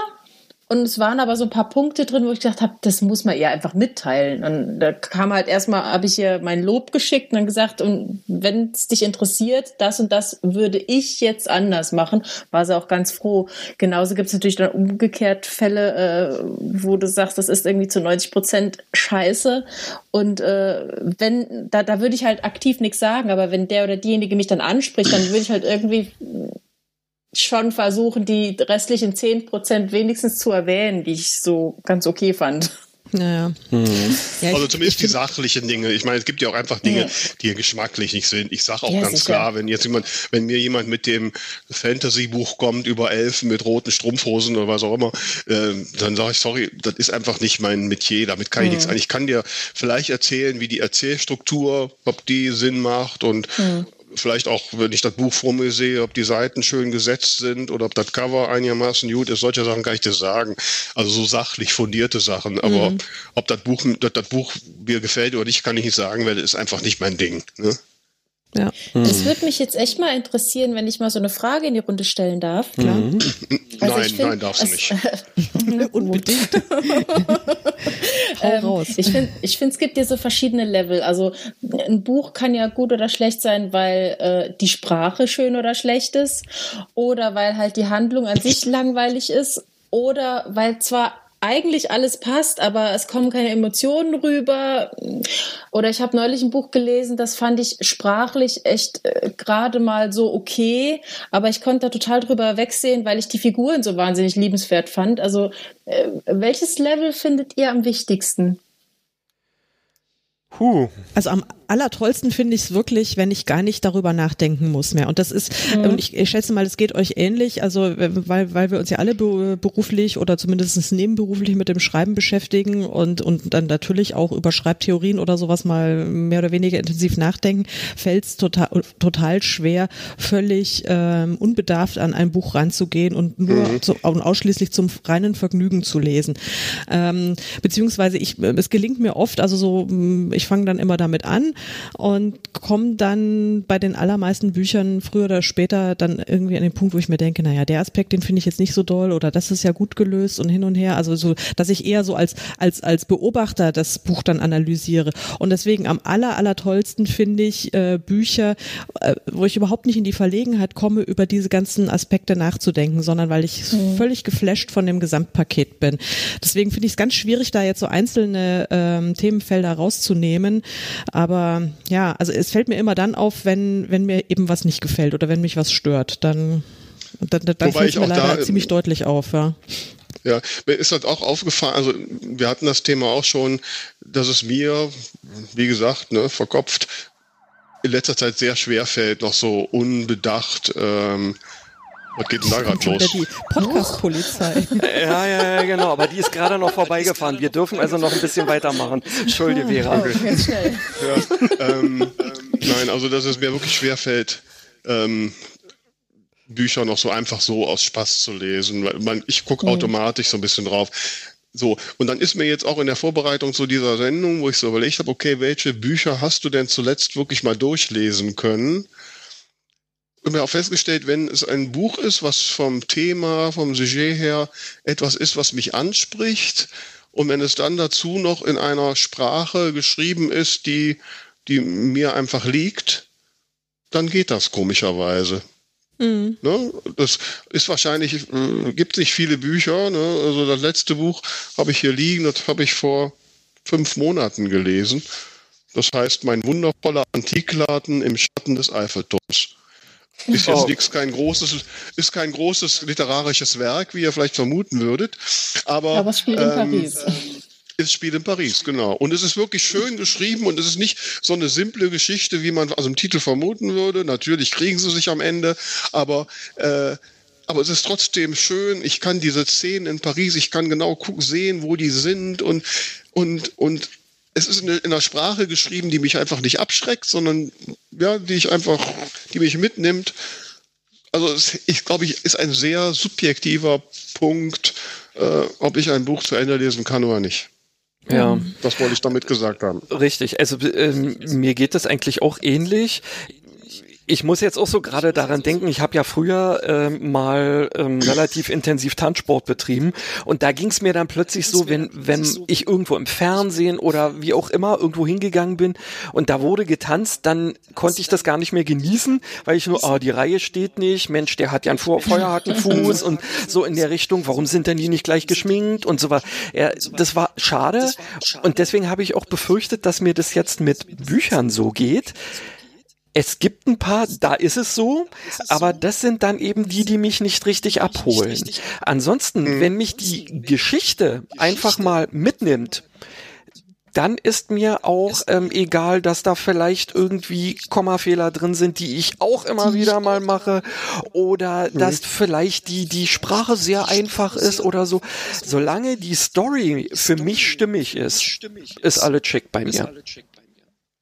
und es waren aber so ein paar Punkte drin, wo ich gedacht habe, das muss man ihr einfach mitteilen. Und da kam halt erstmal, habe ich ihr mein Lob geschickt und dann gesagt, und wenn es dich interessiert, das und das würde ich jetzt anders machen, war sie auch ganz froh. Genauso gibt es natürlich dann umgekehrt Fälle, äh, wo du sagst, das ist irgendwie zu 90 Prozent scheiße. Und äh, wenn, da, da würde ich halt aktiv nichts sagen, aber wenn der oder diejenige mich dann anspricht, dann würde ich halt irgendwie schon versuchen, die restlichen 10 Prozent wenigstens zu erwähnen, die ich so ganz okay fand. Naja. Mhm. Ja, also zumindest die sachlichen Dinge. Ich meine, es gibt ja auch einfach Dinge, ja. die geschmacklich nicht sind. Ich sage auch ja, ganz sicher. klar, wenn jetzt jemand, wenn mir jemand mit dem Fantasy-Buch kommt über Elfen mit roten Strumpfhosen oder was auch immer, äh, dann sage ich, sorry, das ist einfach nicht mein Metier. Damit kann ich mhm. nichts an. Ich kann dir vielleicht erzählen, wie die Erzählstruktur, ob die Sinn macht und mhm vielleicht auch, wenn ich das Buch vor mir sehe, ob die Seiten schön gesetzt sind oder ob das Cover einigermaßen gut ist. Solche Sachen kann ich dir sagen. Also so sachlich fundierte Sachen. Aber mhm. ob das Buch, das, das Buch mir gefällt oder nicht, kann ich nicht sagen, weil das ist einfach nicht mein Ding. Ne? Ja. Das würde mich jetzt echt mal interessieren, wenn ich mal so eine Frage in die Runde stellen darf. Klar. Mhm. Also nein, find, nein, darfst du nicht. Unbedingt. ähm, ich finde, ich find, es gibt hier so verschiedene Level. Also ein Buch kann ja gut oder schlecht sein, weil äh, die Sprache schön oder schlecht ist oder weil halt die Handlung an sich langweilig ist oder weil zwar eigentlich alles passt, aber es kommen keine Emotionen rüber. Oder ich habe neulich ein Buch gelesen, das fand ich sprachlich echt äh, gerade mal so okay, aber ich konnte da total drüber wegsehen, weil ich die Figuren so wahnsinnig liebenswert fand. Also äh, welches Level findet ihr am wichtigsten? Puh. Also am allertollsten finde ich es wirklich, wenn ich gar nicht darüber nachdenken muss mehr. Und das ist, mhm. und ich, ich schätze mal, es geht euch ähnlich, also weil, weil wir uns ja alle beruflich oder zumindest nebenberuflich mit dem Schreiben beschäftigen und, und dann natürlich auch über Schreibtheorien oder sowas mal mehr oder weniger intensiv nachdenken, fällt es total, total schwer, völlig ähm, unbedarft an ein Buch ranzugehen und nur mhm. zu, und ausschließlich zum reinen Vergnügen zu lesen. Ähm, beziehungsweise ich, es gelingt mir oft, also so, ich fange dann immer damit an und komme dann bei den allermeisten Büchern früher oder später dann irgendwie an den Punkt, wo ich mir denke, naja, der Aspekt, den finde ich jetzt nicht so doll oder das ist ja gut gelöst und hin und her. Also so, dass ich eher so als, als, als Beobachter das Buch dann analysiere. Und deswegen am aller, aller tollsten finde ich äh, Bücher, äh, wo ich überhaupt nicht in die Verlegenheit komme, über diese ganzen Aspekte nachzudenken, sondern weil ich mhm. völlig geflasht von dem Gesamtpaket bin. Deswegen finde ich es ganz schwierig, da jetzt so einzelne ähm, Themenfelder rauszunehmen. Aber ja, also es fällt mir immer dann auf, wenn, wenn mir eben was nicht gefällt oder wenn mich was stört. Dann, dann, dann fällt es mir leider da, ziemlich deutlich auf, ja. Ja, mir ist halt auch aufgefallen, also wir hatten das Thema auch schon, dass es mir, wie gesagt, ne, verkopft, in letzter Zeit sehr schwer fällt, noch so unbedacht ähm, was geht denn da gerade los? Die Podcast-Polizei. ja, ja, ja, genau. Aber die ist gerade noch vorbeigefahren. Wir dürfen also noch ein bisschen weitermachen. Entschuldige, Vera. Okay. Oh, schnell. Ja, ähm, nein, also dass es mir wirklich schwer fällt, ähm, Bücher noch so einfach so aus Spaß zu lesen. Man, ich gucke mhm. automatisch so ein bisschen drauf. So, und dann ist mir jetzt auch in der Vorbereitung zu dieser Sendung, wo ich so überlegt habe, okay, welche Bücher hast du denn zuletzt wirklich mal durchlesen können? Haben auch festgestellt, wenn es ein Buch ist, was vom Thema, vom Sujet her etwas ist, was mich anspricht, und wenn es dann dazu noch in einer Sprache geschrieben ist, die, die mir einfach liegt, dann geht das komischerweise. Mhm. Ne? Das ist wahrscheinlich, äh, gibt nicht viele Bücher. Ne? Also das letzte Buch habe ich hier liegen, das habe ich vor fünf Monaten gelesen. Das heißt, mein wundervoller Antikladen im Schatten des Eiffelturms. Ist jetzt oh. nichts, kein großes, ist kein großes literarisches Werk, wie ihr vielleicht vermuten würdet. Aber, aber es spielt ähm, in Paris. Es spielt in Paris, genau. Und es ist wirklich schön geschrieben und es ist nicht so eine simple Geschichte, wie man aus dem Titel vermuten würde. Natürlich kriegen sie sich am Ende, aber äh, aber es ist trotzdem schön. Ich kann diese Szenen in Paris, ich kann genau sehen, wo die sind und und und es ist in einer Sprache geschrieben, die mich einfach nicht abschreckt, sondern ja, die ich einfach, die mich mitnimmt. Also es, ich glaube, ich ist ein sehr subjektiver Punkt, äh, ob ich ein Buch zu Ende lesen kann oder nicht. Ja. Das wollte ich damit gesagt haben. Richtig. Also ähm, mir geht das eigentlich auch ähnlich ich muss jetzt auch so gerade daran denken, ich habe ja früher ähm, mal ähm, relativ intensiv Tanzsport betrieben und da ging es mir dann plötzlich so, wenn, wenn ich irgendwo im Fernsehen oder wie auch immer irgendwo hingegangen bin und da wurde getanzt, dann konnte ich das gar nicht mehr genießen, weil ich nur, oh, die Reihe steht nicht, Mensch, der hat ja einen feuerharten Fuß und so in der Richtung, warum sind denn die nicht gleich geschminkt und so was. Ja, das war schade und deswegen habe ich auch befürchtet, dass mir das jetzt mit Büchern so geht es gibt ein paar, da ist es so, aber das sind dann eben die, die mich nicht richtig abholen. Ansonsten, mhm. wenn mich die Geschichte einfach mal mitnimmt, dann ist mir auch ähm, egal, dass da vielleicht irgendwie Kommafehler drin sind, die ich auch immer wieder mal mache, oder mhm. dass vielleicht die die Sprache sehr einfach ist oder so. Solange die Story für mich stimmig ist, ist alle check bei mir.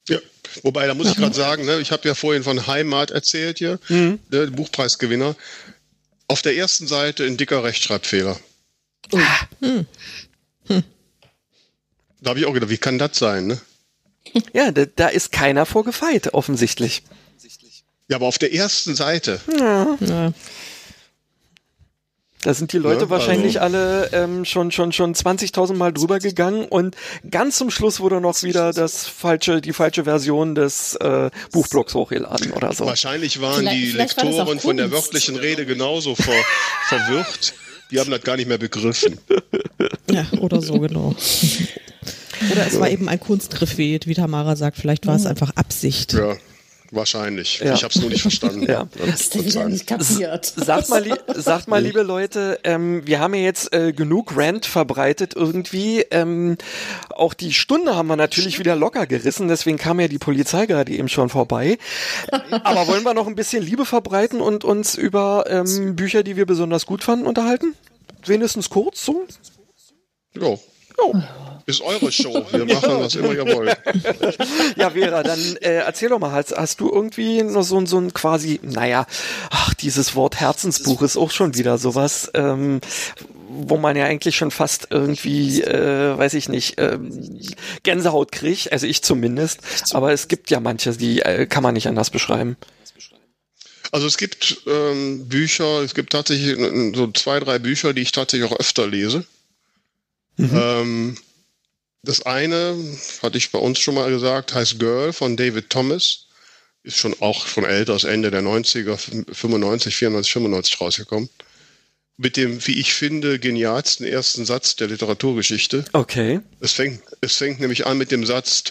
Ja, wobei, da muss ich gerade sagen, ne, ich habe ja vorhin von Heimat erzählt hier, mhm. der Buchpreisgewinner. Auf der ersten Seite ein dicker Rechtschreibfehler. Oh. Hm. Hm. Da habe ich auch gedacht, wie kann das sein, ne? Ja, da, da ist keiner vorgefeit, offensichtlich. Ja, aber auf der ersten Seite. Ja. ja. Da sind die Leute ja, wahrscheinlich also. alle ähm, schon schon schon 20.000 Mal drüber gegangen und ganz zum Schluss wurde noch wieder das falsche die falsche Version des äh, Buchblocks hochgeladen oder so. Wahrscheinlich waren vielleicht, die vielleicht Lektoren war von der wörtlichen Rede genauso ver, verwirrt. Die haben das gar nicht mehr begriffen. Ja, oder so, genau. Oder es war eben ein Kunstgriff, wie, wie Tamara sagt. Vielleicht war es einfach Absicht. Ja, wahrscheinlich. Ja. Ich habe es nur nicht verstanden. Ja. Hast du wieder nicht kapiert. Sagt mal, sagt mal, liebe Leute, ähm, wir haben ja jetzt äh, genug Rant verbreitet irgendwie. Ähm, auch die Stunde haben wir natürlich wieder locker gerissen, deswegen kam ja die Polizei gerade eben schon vorbei. Aber wollen wir noch ein bisschen Liebe verbreiten und uns über ähm, Bücher, die wir besonders gut fanden, unterhalten? Wenigstens kurz so? Jo. Ist eure Show. Wir machen, was immer ihr wollt. Ja, Vera, dann äh, erzähl doch mal, hast, hast du irgendwie noch so, ein so ein quasi, naja, ach, dieses Wort Herzensbuch ist auch schon wieder sowas, ähm, wo man ja eigentlich schon fast irgendwie, äh, weiß ich nicht, ähm, Gänsehaut kriegt, also ich zumindest, aber es gibt ja manche, die äh, kann man nicht anders beschreiben. Also es gibt ähm, Bücher, es gibt tatsächlich äh, so zwei, drei Bücher, die ich tatsächlich auch öfter lese. Ähm, das eine, hatte ich bei uns schon mal gesagt, heißt Girl von David Thomas. Ist schon auch schon älter, ist Ende der 90er, 95, 94, 95 rausgekommen. Mit dem, wie ich finde, genialsten ersten Satz der Literaturgeschichte. Okay. Es fängt, es fängt nämlich an mit dem Satz,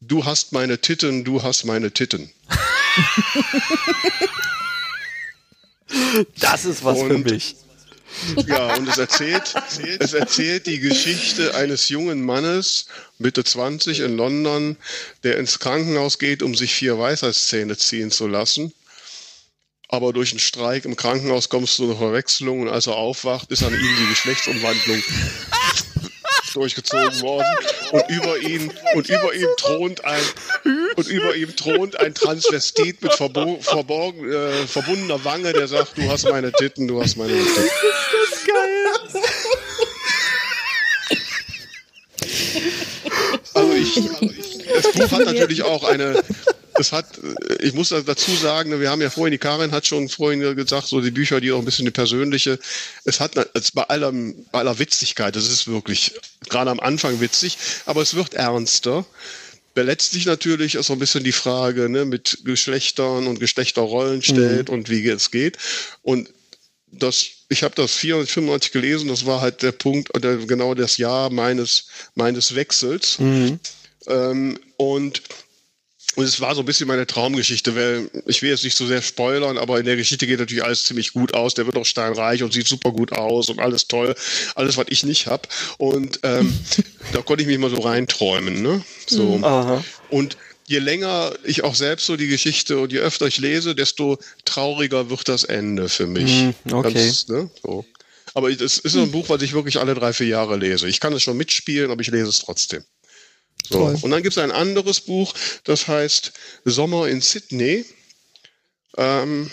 du hast meine Titten, du hast meine Titten. Das ist was für Und- mich. Ja, und es erzählt, es erzählt die Geschichte eines jungen Mannes, Mitte 20 in London, der ins Krankenhaus geht, um sich vier Weisheitszähne ziehen zu lassen. Aber durch einen Streik im Krankenhaus kommst du zu einer Verwechslung und als er aufwacht, ist an ihm die Geschlechtsumwandlung durchgezogen worden und über ihm und über ihm thront ein und über ihm thront ein Transvestit mit verbo verborgen, äh, verbundener Wange, der sagt, du hast meine Titten, du hast meine Titten. Also ich, also ich das Buch hat natürlich auch eine, es hat, äh, ich muss dazu sagen, wir haben ja vorhin, die Karin hat schon vorhin gesagt, so die Bücher, die auch ein bisschen eine persönliche, es hat es bei aller, bei aller Witzigkeit, das ist wirklich gerade am Anfang witzig, aber es wird ernster. Letztlich natürlich ist so ein bisschen die Frage ne, mit Geschlechtern und Geschlechterrollen stellt und wie es geht. Und das, ich habe das 495 gelesen, das war halt der Punkt, oder genau das Jahr meines, meines Wechsels. Ähm, und, und es war so ein bisschen meine Traumgeschichte, weil ich will jetzt nicht so sehr spoilern, aber in der Geschichte geht natürlich alles ziemlich gut aus. Der wird auch steinreich und sieht super gut aus und alles toll. Alles, was ich nicht hab. Und ähm, da konnte ich mich mal so reinträumen. Ne? So. Aha. Und je länger ich auch selbst so die Geschichte und je öfter ich lese, desto trauriger wird das Ende für mich. Mm, okay. Ganz, ne, so. Aber es ist so ein Buch, was ich wirklich alle drei, vier Jahre lese. Ich kann es schon mitspielen, aber ich lese es trotzdem. So. Toll. Und dann gibt es ein anderes Buch, das heißt Sommer in Sydney. Ähm,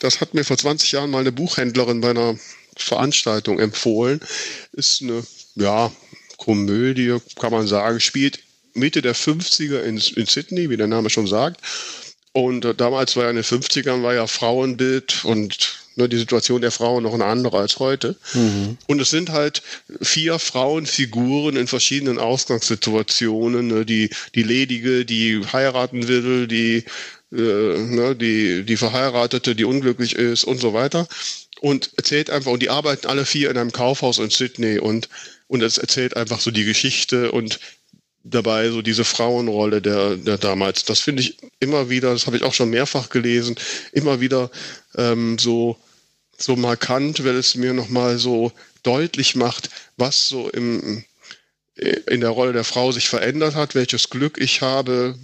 das hat mir vor 20 Jahren mal eine Buchhändlerin bei einer Veranstaltung empfohlen. Ist eine, ja, Komödie, kann man sagen, spielt Mitte der 50er in, in Sydney, wie der Name schon sagt. Und äh, damals war ja in den 50ern war ja Frauenbild und ne, die Situation der Frauen noch eine andere als heute. Und es sind halt vier Frauenfiguren in verschiedenen Ausgangssituationen. Ne, die, die Ledige, die heiraten will, die, äh, ne, die, die Verheiratete, die unglücklich ist und so weiter. Und erzählt einfach, und die arbeiten alle vier in einem Kaufhaus in Sydney und, und es erzählt einfach so die Geschichte und dabei so diese Frauenrolle der, der damals. Das finde ich immer wieder, das habe ich auch schon mehrfach gelesen, immer wieder ähm, so, so markant, weil es mir nochmal so deutlich macht, was so im, in der Rolle der Frau sich verändert hat, welches Glück ich habe,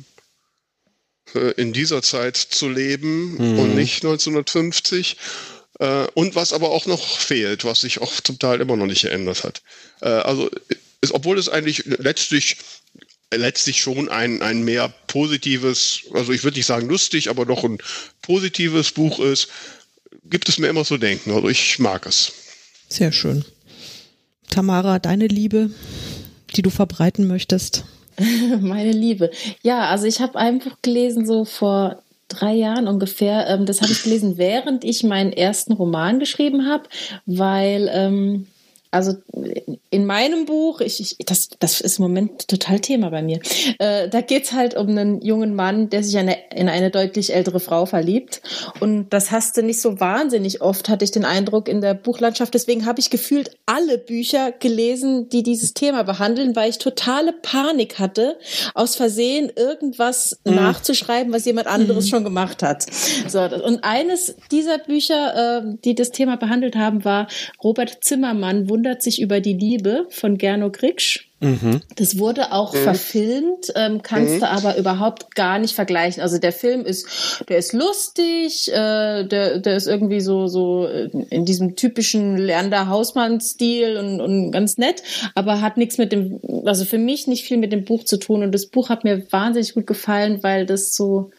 äh, in dieser Zeit zu leben und nicht 1950. Äh, Und was aber auch noch fehlt, was sich auch zum Teil immer noch nicht geändert hat. Äh, Also, ist, obwohl es eigentlich letztlich letztlich schon ein, ein mehr positives, also ich würde nicht sagen lustig, aber doch ein positives Buch ist, gibt es mir immer zu denken. Also ich mag es. Sehr schön. Tamara, deine Liebe, die du verbreiten möchtest? Meine Liebe. Ja, also ich habe ein Buch gelesen, so vor drei Jahren ungefähr. Ähm, das habe ich gelesen, während ich meinen ersten Roman geschrieben habe, weil ähm, also in meinem Buch, ich, ich, das, das ist im Moment total Thema bei mir. Äh, da geht's halt um einen jungen Mann, der sich eine, in eine deutlich ältere Frau verliebt. Und das hast du nicht so wahnsinnig oft, hatte ich den Eindruck, in der Buchlandschaft. Deswegen habe ich gefühlt alle Bücher gelesen, die dieses Thema behandeln, weil ich totale Panik hatte, aus Versehen irgendwas mhm. nachzuschreiben, was jemand anderes mhm. schon gemacht hat. So, und eines dieser Bücher, äh, die das Thema behandelt haben, war Robert Zimmermann wundert sich über die Liebe von Gernot Griksch. Mhm. Das wurde auch mhm. verfilmt, ähm, kannst mhm. du aber überhaupt gar nicht vergleichen. Also der Film ist, der ist lustig, äh, der, der ist irgendwie so so in diesem typischen Lerner Hausmann-Stil und, und ganz nett, aber hat nichts mit dem, also für mich nicht viel mit dem Buch zu tun. Und das Buch hat mir wahnsinnig gut gefallen, weil das so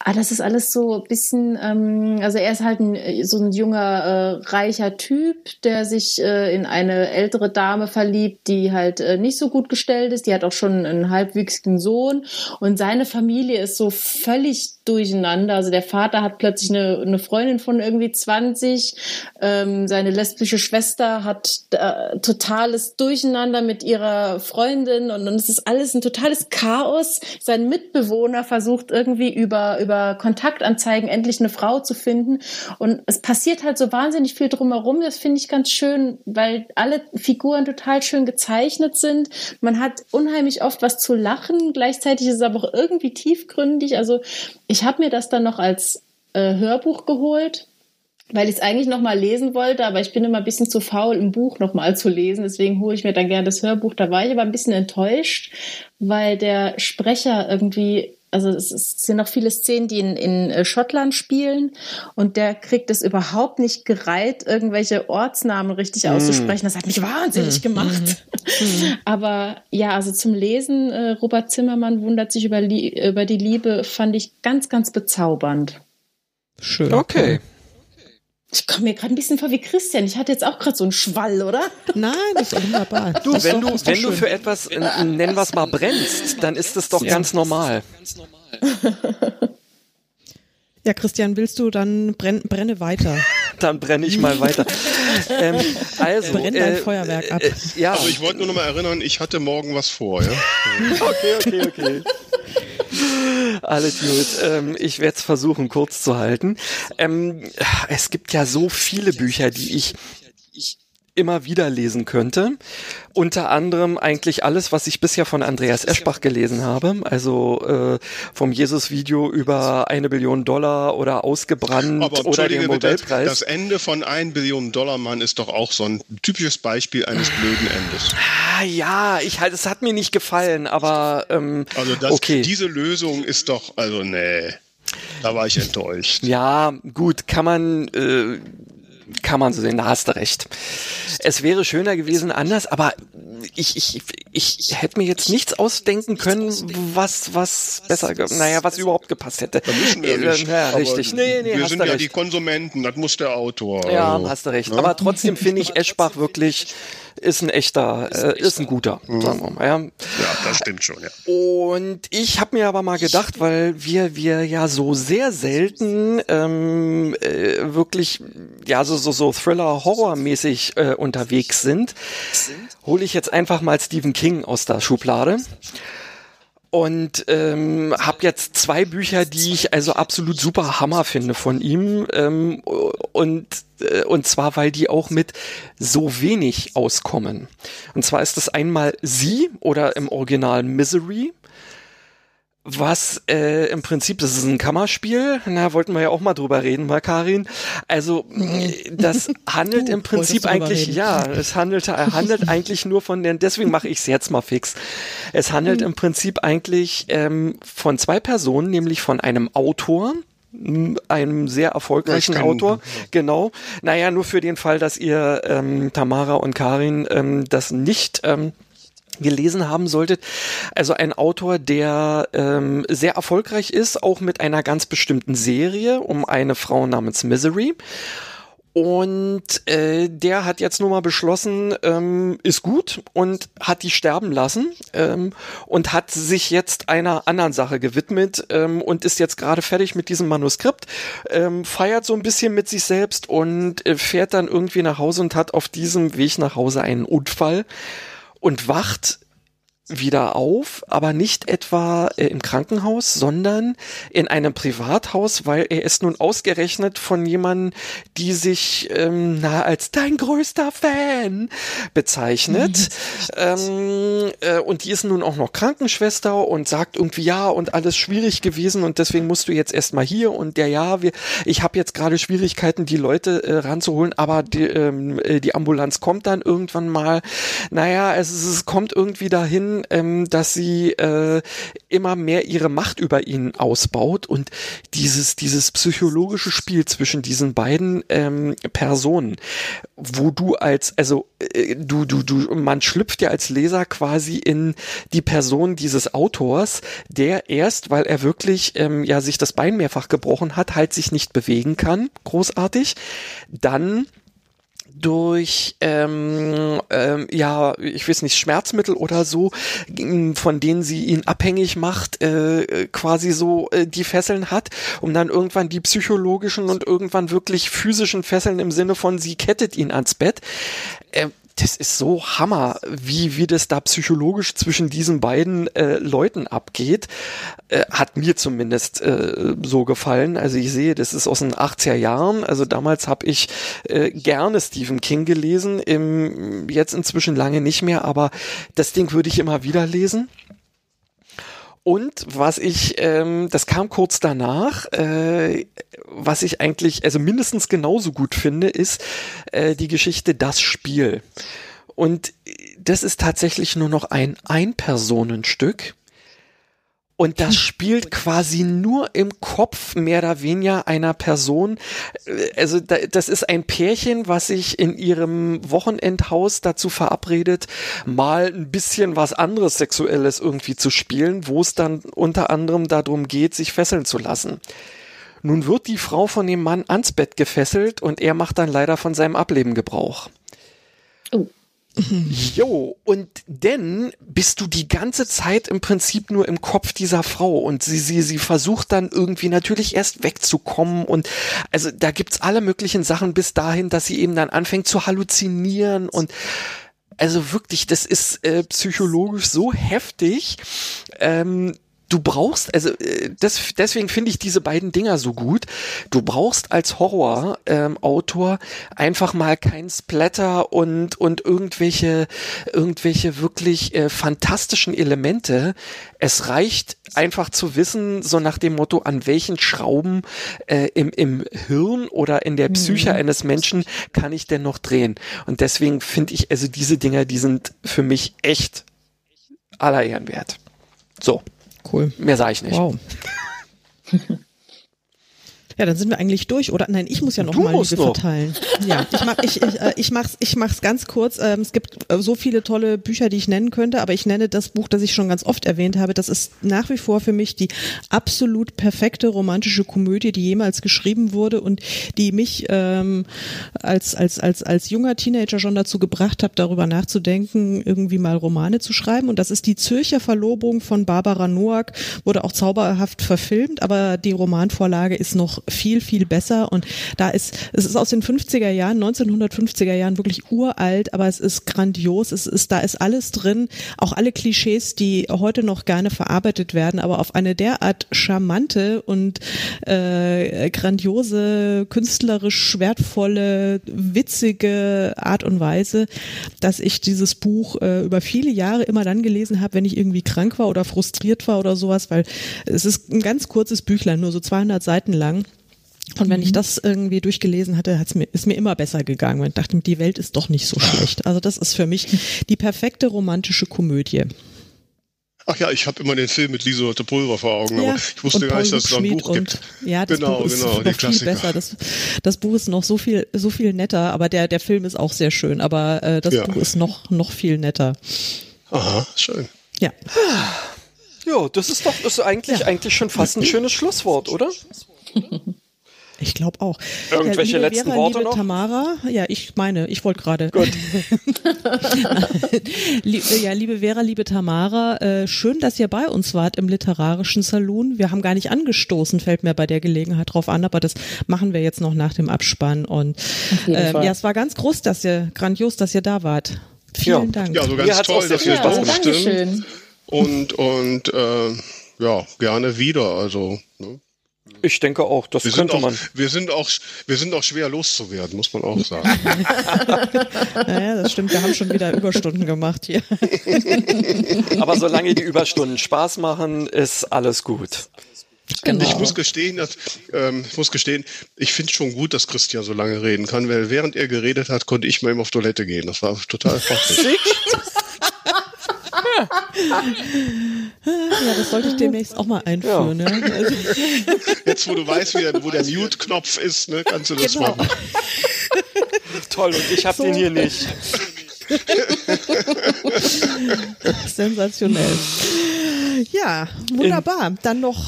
Ah, das ist alles so ein bisschen, ähm, also er ist halt ein, so ein junger, äh, reicher Typ, der sich äh, in eine ältere Dame verliebt, die halt äh, nicht so gut gestellt ist. Die hat auch schon einen halbwüchsigen Sohn und seine Familie ist so völlig durcheinander. Also der Vater hat plötzlich eine, eine Freundin von irgendwie 20, ähm, seine lesbische Schwester hat äh, totales Durcheinander mit ihrer Freundin und, und es ist alles ein totales Chaos. Sein Mitbewohner versucht irgendwie über, über Kontaktanzeigen endlich eine Frau zu finden und es passiert halt so wahnsinnig viel drumherum. Das finde ich ganz schön, weil alle Figuren total schön gezeichnet sind. Man hat unheimlich oft was zu lachen. Gleichzeitig ist es aber auch irgendwie tiefgründig. Also ich habe mir das dann noch als äh, Hörbuch geholt, weil ich es eigentlich noch mal lesen wollte, aber ich bin immer ein bisschen zu faul, ein Buch noch mal zu lesen. Deswegen hole ich mir dann gerne das Hörbuch. Da war ich aber ein bisschen enttäuscht, weil der Sprecher irgendwie also es, sind noch viele Szenen, die in, in äh, Schottland spielen und der kriegt es überhaupt nicht gereiht, irgendwelche Ortsnamen richtig mm. auszusprechen. Das hat mich wahnsinnig mm. gemacht. Mm. Aber ja, also zum Lesen, äh, Robert Zimmermann wundert sich über, über die Liebe, fand ich ganz, ganz bezaubernd. Schön. Okay. Ich komme mir gerade ein bisschen vor wie Christian. Ich hatte jetzt auch gerade so einen Schwall, oder? Nein, das ist wunderbar. Du, das wenn, doch, du, wenn du für etwas, äh, nennen wir es mal, brennst, dann ist das doch ja. ganz normal. Ja, Christian, willst du dann brenn, brenne weiter? dann brenne ich mal weiter. ähm, also, Brenn dein äh, Feuerwerk ab. Äh, ja. Also ich wollte nur noch mal erinnern, ich hatte morgen was vor, ja? okay, okay, okay. Alles gut. Ähm, ich werde es versuchen, kurz zu halten. Ähm, es gibt ja so viele Bücher, die ich immer wieder lesen könnte. Unter anderem eigentlich alles, was ich bisher von Andreas Eschbach gelesen habe. Also äh, vom Jesus-Video über eine Billion Dollar oder ausgebrannt Aber, oder den Nobelpreis. Das Ende von ein Billion Dollar Mann ist doch auch so ein typisches Beispiel eines blöden Endes. Ah, ja, ich halt, es hat mir nicht gefallen, aber ähm, also das, okay. diese Lösung ist doch, also nee. Da war ich enttäuscht. Ja, gut, kann man äh, kann man so sehen, da hast du recht. Es wäre schöner gewesen anders, aber ich, ich, ich hätte mir jetzt nichts ausdenken können, was, was besser, naja, was überhaupt gepasst hätte. Da müssen wir äh, nicht. Ja, richtig. Nee, nee, wir sind ja recht. die Konsumenten, das muss der Autor. Ja, also, hast du recht. Ne? Aber trotzdem finde ich Eschbach wirklich ist ein echter, äh, ist ein guter, mhm. sagen wir mal. Ja. ja, das stimmt schon, ja. Und ich habe mir aber mal gedacht, weil wir wir ja so sehr selten ähm, äh, wirklich ja so so so Thriller Horror-mäßig äh, unterwegs sind, hole ich jetzt einfach mal Stephen King aus der Schublade. Und ähm, habe jetzt zwei Bücher, die ich also absolut super Hammer finde von ihm. Ähm, und äh, und zwar weil die auch mit so wenig auskommen. Und zwar ist das einmal Sie oder im Original Misery was äh, im Prinzip, das ist ein Kammerspiel, na, wollten wir ja auch mal drüber reden, mal Karin. Also das handelt im Prinzip eigentlich, ja, es handelt, handelt eigentlich nur von den, deswegen mache ich es jetzt mal fix. Es handelt mhm. im Prinzip eigentlich ähm, von zwei Personen, nämlich von einem Autor, einem sehr erfolgreichen Autor. Genau. Naja, nur für den Fall, dass ihr ähm, Tamara und Karin ähm, das nicht ähm, gelesen haben solltet. Also ein Autor, der ähm, sehr erfolgreich ist, auch mit einer ganz bestimmten Serie um eine Frau namens Misery. Und äh, der hat jetzt nur mal beschlossen, ähm, ist gut und hat die sterben lassen ähm, und hat sich jetzt einer anderen Sache gewidmet ähm, und ist jetzt gerade fertig mit diesem Manuskript, ähm, feiert so ein bisschen mit sich selbst und äh, fährt dann irgendwie nach Hause und hat auf diesem Weg nach Hause einen Unfall und wacht wieder auf, aber nicht etwa äh, im Krankenhaus, sondern in einem Privathaus, weil er ist nun ausgerechnet von jemandem, die sich ähm, na als dein größter Fan bezeichnet. ähm, äh, und die ist nun auch noch Krankenschwester und sagt irgendwie ja und alles schwierig gewesen und deswegen musst du jetzt erstmal hier und der ja, wir, ich habe jetzt gerade Schwierigkeiten, die Leute äh, ranzuholen, aber die, ähm, äh, die Ambulanz kommt dann irgendwann mal. Naja, es, es kommt irgendwie dahin, ähm, dass sie äh, immer mehr ihre Macht über ihn ausbaut und dieses, dieses psychologische Spiel zwischen diesen beiden ähm, Personen, wo du als, also äh, du, du, du, man schlüpft ja als Leser quasi in die Person dieses Autors, der erst, weil er wirklich ähm, ja sich das Bein mehrfach gebrochen hat, halt sich nicht bewegen kann, großartig, dann durch ähm, ähm, ja ich weiß nicht Schmerzmittel oder so von denen sie ihn abhängig macht äh, quasi so äh, die Fesseln hat um dann irgendwann die psychologischen und irgendwann wirklich physischen Fesseln im Sinne von sie kettet ihn ans Bett. Äh, das ist so Hammer, wie, wie das da psychologisch zwischen diesen beiden äh, Leuten abgeht. Äh, hat mir zumindest äh, so gefallen. Also ich sehe, das ist aus den 80er Jahren. Also damals habe ich äh, gerne Stephen King gelesen, im, jetzt inzwischen lange nicht mehr, aber das Ding würde ich immer wieder lesen. Und was ich, ähm, das kam kurz danach, äh, was ich eigentlich, also mindestens genauso gut finde, ist äh, die Geschichte Das Spiel. Und das ist tatsächlich nur noch ein Ein-Personen-Stück und das spielt quasi nur im Kopf mehr oder weniger einer Person. Äh, also das ist ein Pärchen, was sich in ihrem Wochenendhaus dazu verabredet, mal ein bisschen was anderes Sexuelles irgendwie zu spielen, wo es dann unter anderem darum geht, sich fesseln zu lassen. Nun wird die Frau von dem Mann ans Bett gefesselt und er macht dann leider von seinem Ableben Gebrauch. Oh. Jo, und denn bist du die ganze Zeit im Prinzip nur im Kopf dieser Frau und sie, sie, sie versucht dann irgendwie natürlich erst wegzukommen und also da gibt's alle möglichen Sachen bis dahin, dass sie eben dann anfängt zu halluzinieren und also wirklich, das ist äh, psychologisch so heftig. Ähm, du brauchst, also äh, das, deswegen finde ich diese beiden Dinger so gut. Du brauchst als Horror-Autor ähm, einfach mal kein Splatter und und irgendwelche irgendwelche wirklich äh, fantastischen Elemente. Es reicht einfach zu wissen, so nach dem Motto, an welchen Schrauben äh, im im Hirn oder in der Psyche mhm. eines Menschen kann ich denn noch drehen. Und deswegen finde ich also diese Dinger, die sind für mich echt aller Ehren wert. So. Cool. Mehr sage ich nicht. Wow. Ja, dann sind wir eigentlich durch, oder? Nein, ich muss ja noch du mal Liebe noch. verteilen. Ja, ich mach, ich, ich, äh, ich mach's, ich mach's ganz kurz. Ähm, es gibt äh, so viele tolle Bücher, die ich nennen könnte, aber ich nenne das Buch, das ich schon ganz oft erwähnt habe. Das ist nach wie vor für mich die absolut perfekte romantische Komödie, die jemals geschrieben wurde und die mich ähm, als als als als junger Teenager schon dazu gebracht hat, darüber nachzudenken, irgendwie mal Romane zu schreiben. Und das ist die Zürcher Verlobung von Barbara Noack. Wurde auch zauberhaft verfilmt, aber die Romanvorlage ist noch viel, viel besser. Und da ist, es ist aus den 50er Jahren, 1950er Jahren wirklich uralt, aber es ist grandios. Es ist, da ist alles drin, auch alle Klischees, die heute noch gerne verarbeitet werden, aber auf eine derart charmante und äh, grandiose, künstlerisch wertvolle, witzige Art und Weise, dass ich dieses Buch äh, über viele Jahre immer dann gelesen habe, wenn ich irgendwie krank war oder frustriert war oder sowas, weil es ist ein ganz kurzes Büchlein, nur so 200 Seiten lang. Und wenn mhm. ich das irgendwie durchgelesen hatte, hat's mir, ist mir immer besser gegangen. Und ich dachte, die Welt ist doch nicht so schlecht. Also das ist für mich die perfekte romantische Komödie. Ach ja, ich habe immer den Film mit Lieselotte Pulver vor Augen, ja, aber ich wusste gar nicht, dass es da ein Buch und, gibt. Ja, das genau, Buch ist genau, noch viel besser. Das, das Buch ist noch so viel, so viel netter, aber der, der Film ist auch sehr schön, aber äh, das ja. Buch ist noch, noch viel netter. Aha, schön. Ja. Ja, das ist doch, das ist eigentlich, ja. eigentlich schon fast ein schönes Schlusswort, oder? Ich glaube auch. Irgendwelche ja, letzten Vera, Worte liebe noch? Tamara, ja, ich meine, ich wollte gerade. Gut. ja, liebe Vera, liebe Tamara, äh, schön, dass ihr bei uns wart im literarischen Saloon. Wir haben gar nicht angestoßen, fällt mir bei der Gelegenheit drauf an, aber das machen wir jetzt noch nach dem Abspann. Und äh, ja, es war ganz groß, dass ihr, grandios, dass ihr da wart. Vielen Ja. Dank. Ja, so Mir ganz toll, dass ihr da. Dankeschön. Und, und äh, ja, gerne wieder. Also, ne? Ich denke auch, das wir, sind könnte auch, man. wir, sind auch, wir sind auch schwer loszuwerden, muss man auch sagen. Naja, das stimmt, wir haben schon wieder Überstunden gemacht hier. Aber solange die Überstunden Spaß machen, ist alles gut. Genau. Ich muss gestehen, dass, ähm, ich muss gestehen, ich finde schon gut, dass Christian so lange reden kann, weil während er geredet hat, konnte ich mal eben auf Toilette gehen. Das war total praktisch. Ja, das sollte ich demnächst auch mal einführen. Ja. Also, Jetzt, wo du weißt, wo der Mute-Knopf ist, ne, kannst du das Genau. machen. Toll, und ich habe So. den hier nicht. sensationell. Ja, wunderbar. Dann noch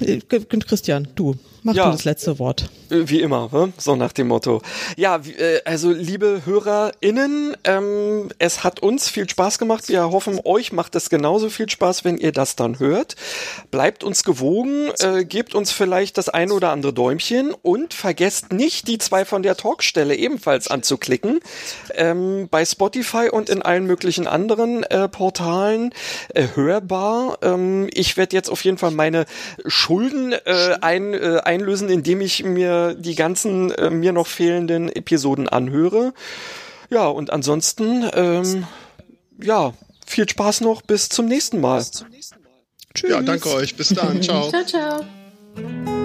äh, Christian, du, mach Ja. du das letzte Wort. Äh, Wie immer, ne? so nach dem Motto. Ja, äh, also liebe HörerInnen, ähm, es hat uns viel Spaß gemacht. Wir hoffen, euch macht es genauso viel Spaß, wenn ihr das dann hört. Bleibt uns gewogen, äh, gebt uns vielleicht das eine oder andere Däumchen und vergesst nicht, die zwei von der Talkstelle ebenfalls anzuklicken. Ähm, bei Spotify und in allen möglichen anderen äh, Portalen äh, hörbar. Ähm, ich werde jetzt auf jeden Fall meine Schulden äh, ein, äh, einlösen, indem ich mir die ganzen äh, mir noch fehlenden Episoden anhöre. Ja, und ansonsten, ähm, ja, viel Spaß noch bis zum nächsten Mal. Tschüss. Ja, danke euch. Bis dann. Ciao. Ciao, ciao.